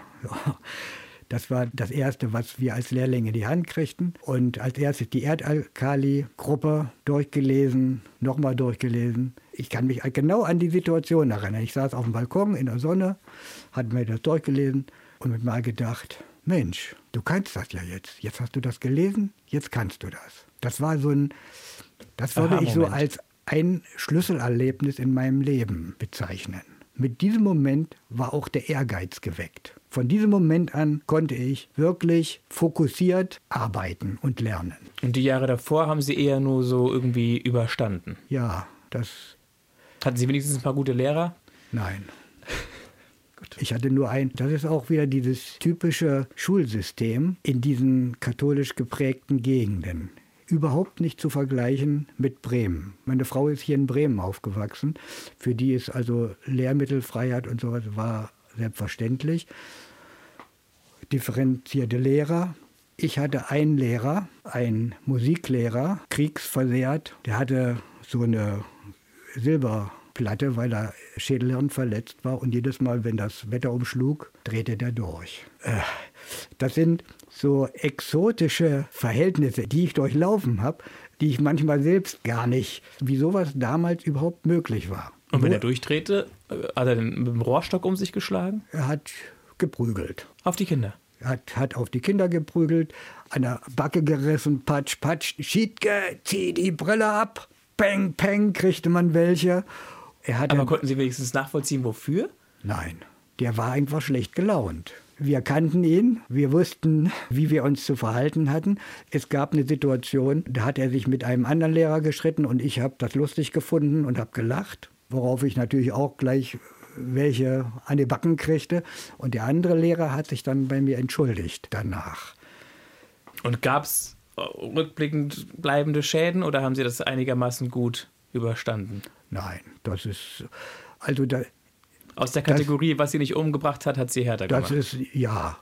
Das war das Erste, was wir als Lehrlinge in die Hand kriegten. Und als erstes die Erdalkali-Gruppe durchgelesen, nochmal durchgelesen. Ich kann mich genau an die Situation erinnern. Ich saß auf dem Balkon in der Sonne, hatte mir das durchgelesen und mit mal gedacht, Mensch, du kannst das ja jetzt. Jetzt hast du das gelesen, jetzt kannst du das. Das war so ein, das würde ich so als ein Schlüsselerlebnis in meinem Leben bezeichnen. Mit diesem Moment war auch der Ehrgeiz geweckt. Von diesem Moment an konnte ich wirklich fokussiert arbeiten und lernen. Und die Jahre davor haben Sie eher nur so irgendwie überstanden? Ja, das. Hatten Sie wenigstens ein paar gute Lehrer? Nein. Ich hatte nur ein, das ist auch wieder dieses typische Schulsystem in diesen katholisch geprägten Gegenden. Überhaupt nicht zu vergleichen mit Bremen. Meine Frau ist hier in Bremen aufgewachsen. Für die ist also Lehrmittelfreiheit und sowas war selbstverständlich. Differenzierte Lehrer, ich hatte einen Lehrer, einen Musiklehrer, kriegsversehrt. Der hatte so eine Silber, Platte, weil er Schädelhirn verletzt war und jedes Mal, wenn das Wetter umschlug, drehte der durch. Äh, das sind so exotische Verhältnisse, die ich durchlaufen habe, die ich manchmal selbst gar nicht, wie sowas damals überhaupt möglich war. Und wenn er durchdrehte, äh, hat er den mit dem Rohrstock um sich geschlagen? Er hat geprügelt. Auf die Kinder? Er hat, hat auf die Kinder geprügelt, an der Backe gerissen, patsch, patsch, Schiedke, zieh die Brille ab, peng, peng, kriegte man welche. Aber konnten Sie wenigstens nachvollziehen, wofür? Nein, der war einfach schlecht gelaunt. Wir kannten ihn, wir wussten, wie wir uns zu verhalten hatten. Es gab eine Situation, da hat er sich mit einem anderen Lehrer geschritten und ich habe das lustig gefunden und habe gelacht, worauf ich natürlich auch gleich welche an die Backen kriegte. Und der andere Lehrer hat sich dann bei mir entschuldigt danach. Und gab es rückblickend bleibende Schäden oder haben Sie das einigermaßen gut überstanden? Nein, das ist also da, aus der Kategorie, das, was sie nicht umgebracht hat, hat sie härter gemacht. Das ist ja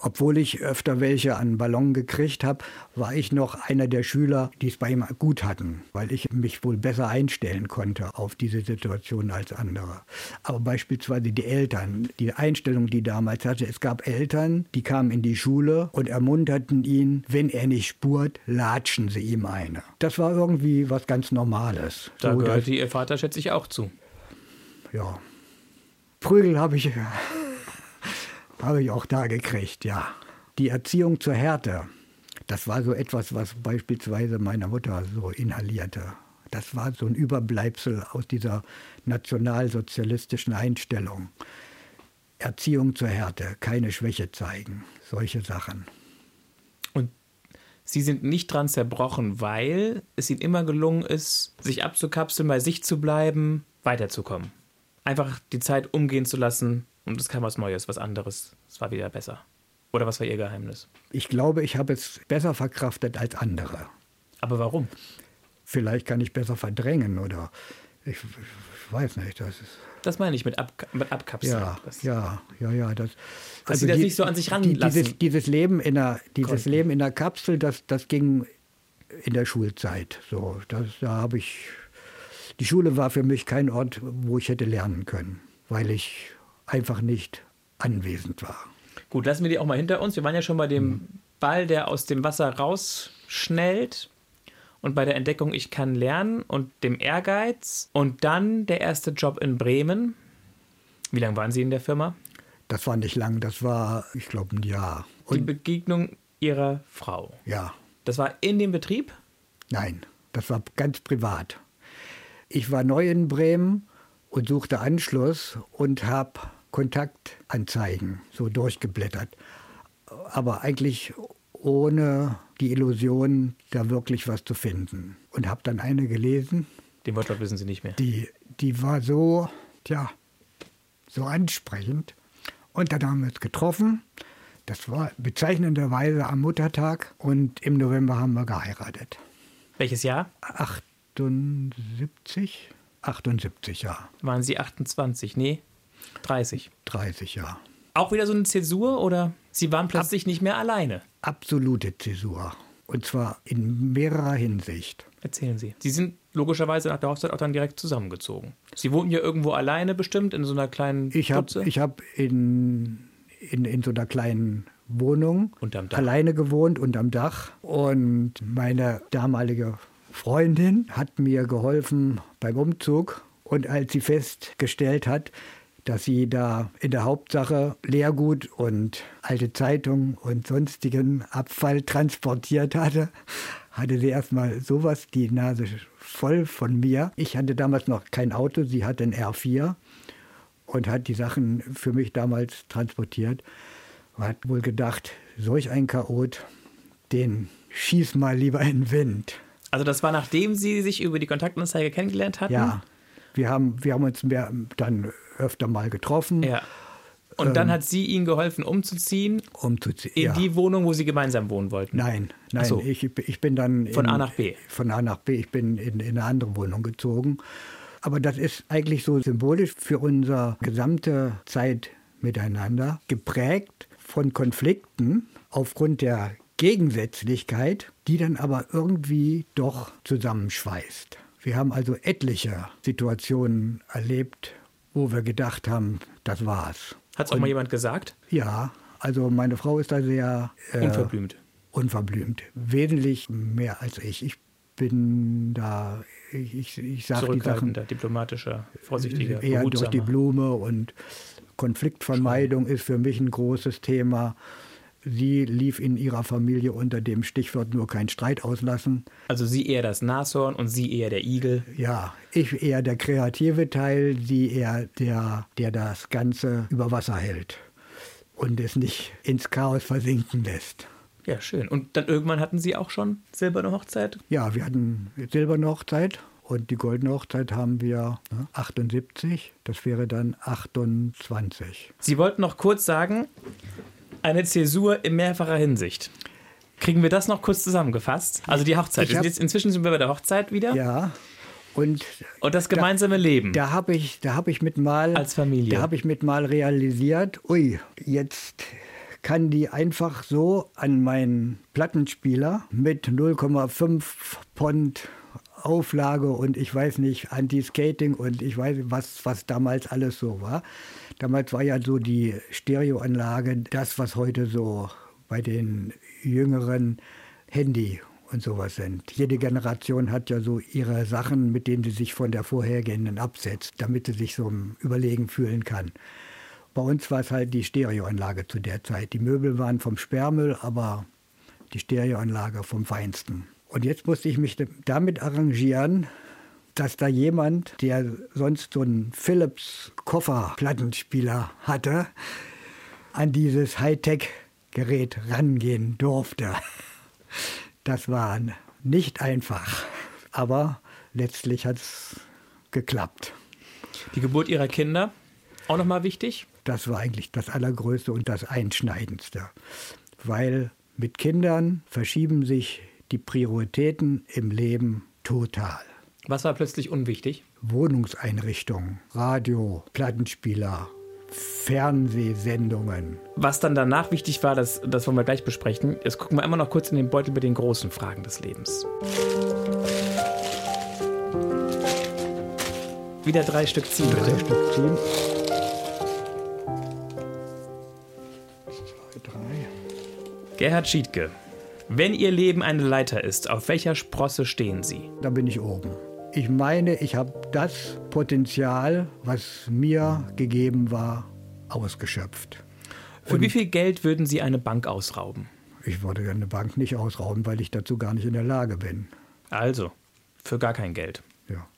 obwohl ich öfter welche an Ballon gekriegt habe, war ich noch einer der Schüler, die es bei ihm gut hatten, weil ich mich wohl besser einstellen konnte auf diese Situation als andere. Aber beispielsweise die Eltern, die Einstellung, die damals hatte, es gab Eltern, die kamen in die Schule und ermunterten ihn, wenn er nicht spurt, latschen sie ihm eine. Das war irgendwie was ganz Normales. Da so, gehörte Ihr Vater, schätze ich, auch zu. Ja. Prügel habe ich habe ich auch da gekriegt, ja. Die Erziehung zur Härte, das war so etwas, was beispielsweise meine Mutter so inhalierte. Das war so ein Überbleibsel aus dieser nationalsozialistischen Einstellung. Erziehung zur Härte, keine Schwäche zeigen, solche Sachen. Und Sie sind nicht dran zerbrochen, weil es Ihnen immer gelungen ist, sich abzukapseln, bei sich zu bleiben, weiterzukommen. Einfach die Zeit umgehen zu lassen, und es kam was Neues, was anderes. Es war wieder besser. Oder was war Ihr Geheimnis? Ich glaube, ich habe es besser verkraftet als andere. Aber warum? Vielleicht kann ich besser verdrängen oder ich, ich weiß nicht. Das ist, Das meine ich mit, Ab mit Abkapseln. ja, Das- ja, ja, ja. Das, Dass Sie das nicht so an sich die, ranlassen dieses, dieses Leben in der, dieses konnten. Leben in der Kapsel, das, das ging in der Schulzeit. So, das, da habe ich. Die Schule war für mich kein Ort, wo ich hätte lernen können, weil ich einfach nicht anwesend war. Gut, lassen wir die auch mal hinter uns. Wir waren ja schon bei dem Ball, der aus dem Wasser rausschnellt. Und bei der Entdeckung, ich kann lernen und dem Ehrgeiz. Und dann der erste Job in Bremen. Wie lange waren Sie in der Firma? Das war nicht lang, das war, ich glaube, ein Jahr. Die Und Begegnung Ihrer Frau. ja, Das war in dem Betrieb? Nein, das war ganz privat. Ich war neu in Bremen und suchte Anschluss und habe Kontaktanzeigen so durchgeblättert. Aber eigentlich ohne die Illusion, da wirklich was zu finden. Und habe dann eine gelesen, Den Wortlaut wissen Sie nicht mehr. die, die war so, tja, so ansprechend. Und dann haben wir uns getroffen. Das war bezeichnenderweise am Muttertag und im November haben wir geheiratet. Welches Jahr? 78? 78, ja. Waren Sie 28? Nee, 30. 30, ja. Auch wieder so eine Zäsur oder Sie waren plötzlich nicht mehr alleine? Absolute Zäsur. Und zwar in mehrerer Hinsicht. Erzählen Sie. Sie sind logischerweise nach der Hochzeit auch dann direkt zusammengezogen. Sie wohnten ja irgendwo alleine bestimmt in so einer kleinen Ich habe hab in, in, in so einer kleinen Wohnung alleine gewohnt, unterm Dach. Und meine damalige Freundin hat mir geholfen beim Umzug. Und als sie festgestellt hat, dass sie da in der Hauptsache Leergut und alte Zeitungen und sonstigen Abfall transportiert hatte, hatte sie erstmal sowas die Nase voll von mir. Ich hatte damals noch kein Auto, sie hatte ein R4 und hat die Sachen für mich damals transportiert. Und hat wohl gedacht, solch ein Chaot, den schieß mal lieber in den Wind. Also das war nachdem Sie sich über die Kontaktanzeige kennengelernt hatten? Ja, wir haben, wir haben uns mehr, dann öfter mal getroffen, Ja. Und dann hat sie Ihnen geholfen, umzuziehen um zu ziehen. in ja. die Wohnung, wo Sie gemeinsam wohnen wollten? Nein, nein, so. ich, ich bin dann Von in, A nach B. Von A nach B. Ich bin in, in eine andere Wohnung gezogen. Aber das ist eigentlich so symbolisch für unsere gesamte Zeit miteinander, geprägt von Konflikten aufgrund der Gegensätzlichkeit, die dann aber irgendwie doch zusammenschweißt. Wir haben also etliche Situationen erlebt, wo wir gedacht haben, das war's. Hat es auch mal jemand gesagt? Ja, also meine Frau ist da sehr äh, Unverblümt. unverblümt. Wesentlich mehr als ich. Ich bin da, ich, ich, sage die Sachen diplomatischer, vorsichtiger, eher durch die behutsamer. Blume und Konfliktvermeidung ist für mich ein großes Thema. Sie lief in ihrer Familie unter dem Stichwort nur kein Streit auslassen. Also Sie eher das Nashorn und Sie eher der Igel. Ja, ich eher der kreative Teil, sie eher der, der das Ganze über Wasser hält und es nicht ins Chaos versinken lässt. Ja, schön. Und dann irgendwann hatten Sie auch schon silberne Hochzeit? Ja, wir hatten silberne Hochzeit und die goldene Hochzeit haben wir ne, 78. Das wäre dann 28. Sie wollten noch kurz sagen, eine Zäsur in mehrfacher Hinsicht. Kriegen wir das noch kurz zusammengefasst? Also die Hochzeit. Hab- jetzt, inzwischen sind wir bei der Hochzeit wieder. Ja, und Und das gemeinsame Leben. da habe ich, da habe ich mit mal Als Familie. Da habe ich mit mal realisiert, ui, jetzt kann die einfach so an meinen Plattenspieler mit 0,5 Pond Auflage und ich weiß nicht, Anti-Skating und ich weiß was, was damals alles so war. Damals war ja so die Stereoanlage das, was heute so bei den jüngeren Handy und sowas sind. Jede Generation hat ja so ihre Sachen, mit denen sie sich von der vorhergehenden absetzt, damit sie sich so überlegen fühlen kann. Bei uns war es halt die Stereoanlage zu der Zeit. Die Möbel waren vom Sperrmüll, aber die Stereoanlage vom Feinsten. Und jetzt musste ich mich damit arrangieren, dass da jemand, der sonst so einen Philips Kofferplattenspieler hatte, an dieses Hightech-Gerät rangehen durfte. Das war nicht einfach, aber letztlich hat es geklappt. Die Geburt ihrer Kinder, auch nochmal wichtig. das war eigentlich das Allergrößte und das Einschneidendste. Weil mit Kindern verschieben sich die Prioritäten im Leben total. Was war plötzlich unwichtig? Wohnungseinrichtungen, Radio, Plattenspieler, Fernsehsendungen. Was dann danach wichtig war, das, das wollen wir gleich besprechen. Jetzt gucken wir immer noch kurz in den Beutel mit den großen Fragen des Lebens. Wieder drei Stück ziehen, bitte. Drei Stück ziehen. Zwei, drei. Gerhard Schiedke. Wenn Ihr Leben eine Leiter ist, auf welcher Sprosse stehen Sie? Da bin ich oben. Ich meine, ich habe das Potenzial, was mir gegeben war, ausgeschöpft. Für wie viel Geld würden Sie eine Bank ausrauben? Ich würde eine Bank nicht ausrauben, weil ich dazu gar nicht in der Lage bin. Also, für gar kein Geld. Ja.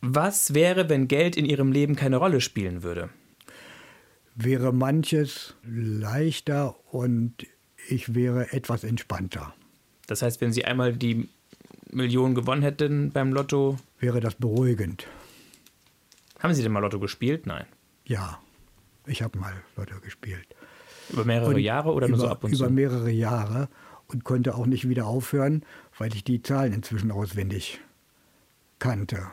Was wäre, wenn Geld in Ihrem Leben keine Rolle spielen würde? Wäre manches leichter und ich wäre etwas entspannter. Das heißt, wenn Sie einmal die Million gewonnen hätten beim Lotto, Wäre das beruhigend? haben Sie denn mal Lotto gespielt? Nein. Ja, ich habe mal Lotto gespielt. Über mehrere Und Jahre oder über, nur so ab und Über zu? mehrere Jahre und konnte auch nicht wieder aufhören, weil ich die Zahlen inzwischen auswendig kannte.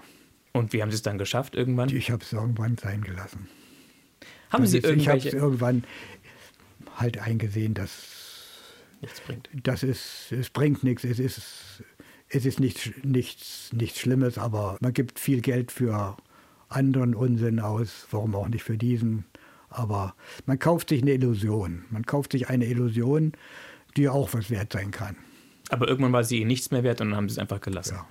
Und wie haben Sie es dann geschafft irgendwann? Ich habe es irgendwann sein gelassen. haben Das Sie ist, ich habe es irgendwelche... irgendwann halt eingesehen, dass Nichts bringt. das ist, es bringt nichts, es ist, es ist nichts, nichts, nichts Schlimmes, aber man gibt viel Geld für anderen Unsinn aus, warum auch nicht für diesen. Aber man kauft sich eine Illusion. Man kauft sich eine Illusion, die auch was wert sein kann. Aber irgendwann war sie Ihnen nichts mehr wert und dann haben Sie es einfach gelassen. Ja.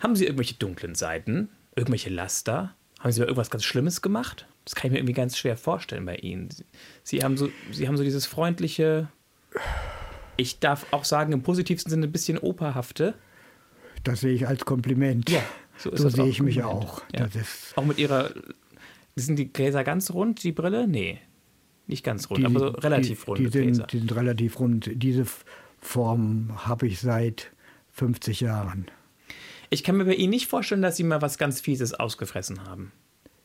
Haben Sie irgendwelche dunklen Seiten? Irgendwelche Laster? Haben Sie mal irgendwas ganz Schlimmes gemacht? Das kann ich mir irgendwie ganz schwer vorstellen bei Ihnen. Sie haben so, Sie haben so dieses freundliche, ich darf auch sagen, im positivsten Sinne ein bisschen operhafte. Das sehe ich als Kompliment. Ja, so ist so sehe ich mich auch. Ja. Das ist, Auch mit Ihrer, sind die Gläser ganz rund, die Brille? Nee, nicht ganz rund, die, aber so relativ die, rund. die sind, die sind relativ rund. Diese Form habe ich seit 50 Jahren. Ich kann mir bei Ihnen nicht vorstellen, dass Sie mal was ganz Fieses ausgefressen haben.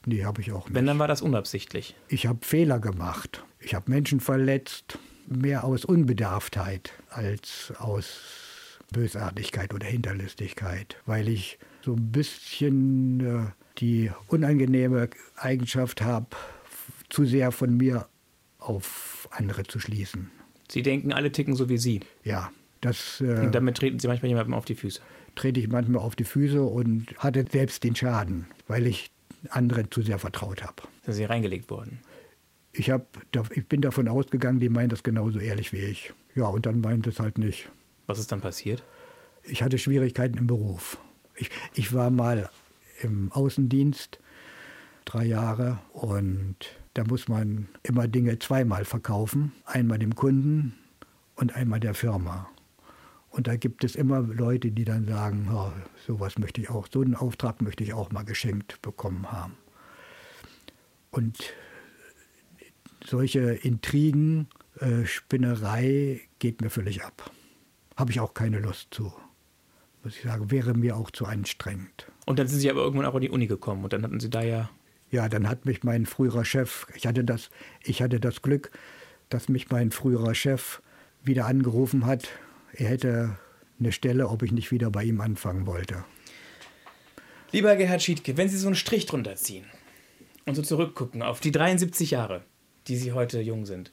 Nee, habe ich auch nicht. Wenn, dann war das unabsichtlich. Ich habe Fehler gemacht. Ich habe Menschen verletzt, mehr aus Unbedarftheit als aus Bösartigkeit oder Hinterlistigkeit, weil ich so ein bisschen äh, die unangenehme Eigenschaft habe, zu sehr von mir auf andere zu schließen. Sie denken, alle ticken so wie Sie. Ja, das äh, Und damit treten Sie manchmal jemandem auf die Füße. trete ich manchmal auf die Füße und hatte selbst den Schaden, weil ich anderen zu sehr vertraut habe. Sind Sie reingelegt worden. Ich, hab, ich bin davon ausgegangen, die meinen das genauso ehrlich wie ich. Ja, und dann meint es halt nicht. Was ist dann passiert? Ich hatte Schwierigkeiten im Beruf. Ich, ich war mal im Außendienst drei Jahre und da muss man immer Dinge zweimal verkaufen. Einmal dem Kunden und einmal der Firma. Und da gibt es immer Leute, die dann sagen, ja, sowas möchte ich auch, so einen Auftrag möchte ich auch mal geschenkt bekommen haben. Und solche Intrigen, äh, Spinnerei geht mir völlig ab. Habe ich auch keine Lust zu. Muss ich sagen, wäre mir auch zu anstrengend. Und dann sind Sie aber irgendwann auch an die Uni gekommen und dann hatten Sie da ja. Ja, dann hat mich mein früherer Chef, ich hatte das, ich hatte das Glück, dass mich mein früherer Chef wieder angerufen hat. Er hätte eine Stelle, ob ich nicht wieder bei ihm anfangen wollte. Lieber Gerhard Schiedke, wenn Sie so einen Strich drunter ziehen und so zurückgucken auf die 73 Jahre, die Sie heute jung sind,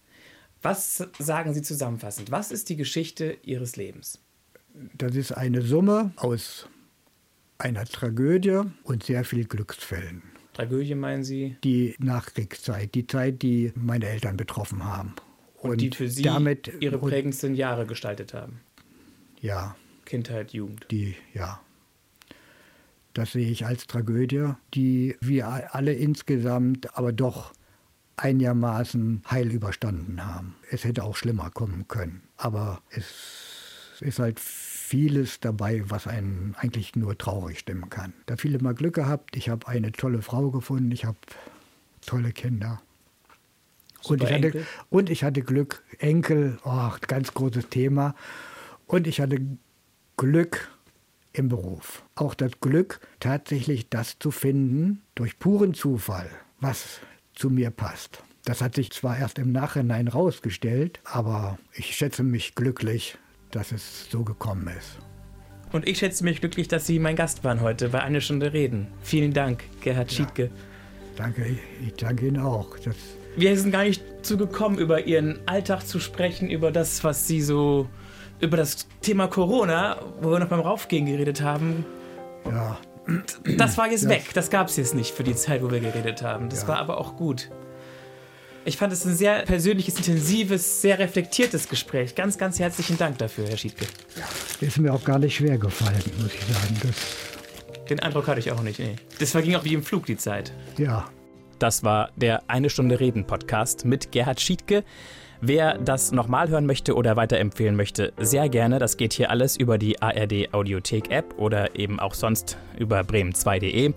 was sagen Sie zusammenfassend? Was ist die Geschichte Ihres Lebens? Das ist eine Summe aus einer Tragödie und sehr viel Glücksfällen. Tragödie meinen Sie? Die Nachkriegszeit, die Zeit, die meine Eltern betroffen haben. Und, die für Sie damit, Ihre und, prägendsten Jahre gestaltet haben? Ja, Kindheit, Jugend. die, ja. Das sehe ich als Tragödie, die wir alle insgesamt aber doch einigermaßen heil überstanden haben. Es hätte auch schlimmer kommen können. Aber es ist halt vieles dabei, was einen eigentlich nur traurig stimmen kann. Da viele mal Glück gehabt. Ich habe eine tolle Frau gefunden. Ich habe tolle Kinder. Und ich, hatte, und ich hatte Glück, Enkel, oh, ganz großes Thema. Und ich hatte Glück im Beruf. Auch das Glück, tatsächlich das zu finden, durch puren Zufall, was zu mir passt. Das hat sich zwar erst im Nachhinein rausgestellt, aber ich schätze mich glücklich, dass es so gekommen ist. Und ich schätze mich glücklich, dass Sie mein Gast waren heute bei Eine Stunde Reden. Vielen Dank, Gerhard ja. Schiedke. Danke, ich danke Ihnen auch. Das wir sind gar nicht zugekommen, über Ihren Alltag zu sprechen, über das, was Sie so, über das Thema Corona, wo wir noch beim Raufgehen geredet haben. Ja. Das war jetzt ja. weg. Das gab es jetzt nicht für die Zeit, wo wir geredet haben. Das ja. war aber auch gut. Ich fand es ein sehr persönliches, intensives, sehr reflektiertes Gespräch. Ganz, ganz herzlichen Dank dafür, Herr Schiedke. Ja, ist mir auch gar nicht schwer gefallen, muss ich sagen. Das Den Eindruck hatte ich auch nicht. Nee. Das verging auch wie im Flug die Zeit. Ja. Das war der Eine Stunde Reden Podcast mit Gerhard Schiedke. Wer das nochmal hören möchte oder weiterempfehlen möchte, sehr gerne. Das geht hier alles über die ARD Audiothek App oder eben auch sonst über bremen2.de.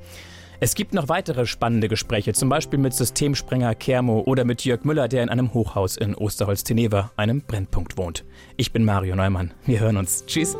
Es gibt noch weitere spannende Gespräche, zum Beispiel mit Systemsprenger Kermo oder mit Jörg Müller, der in einem Hochhaus in Osterholz-Teneva, einem Brennpunkt, wohnt. Ich bin Mario Neumann. Wir hören uns. Tschüss.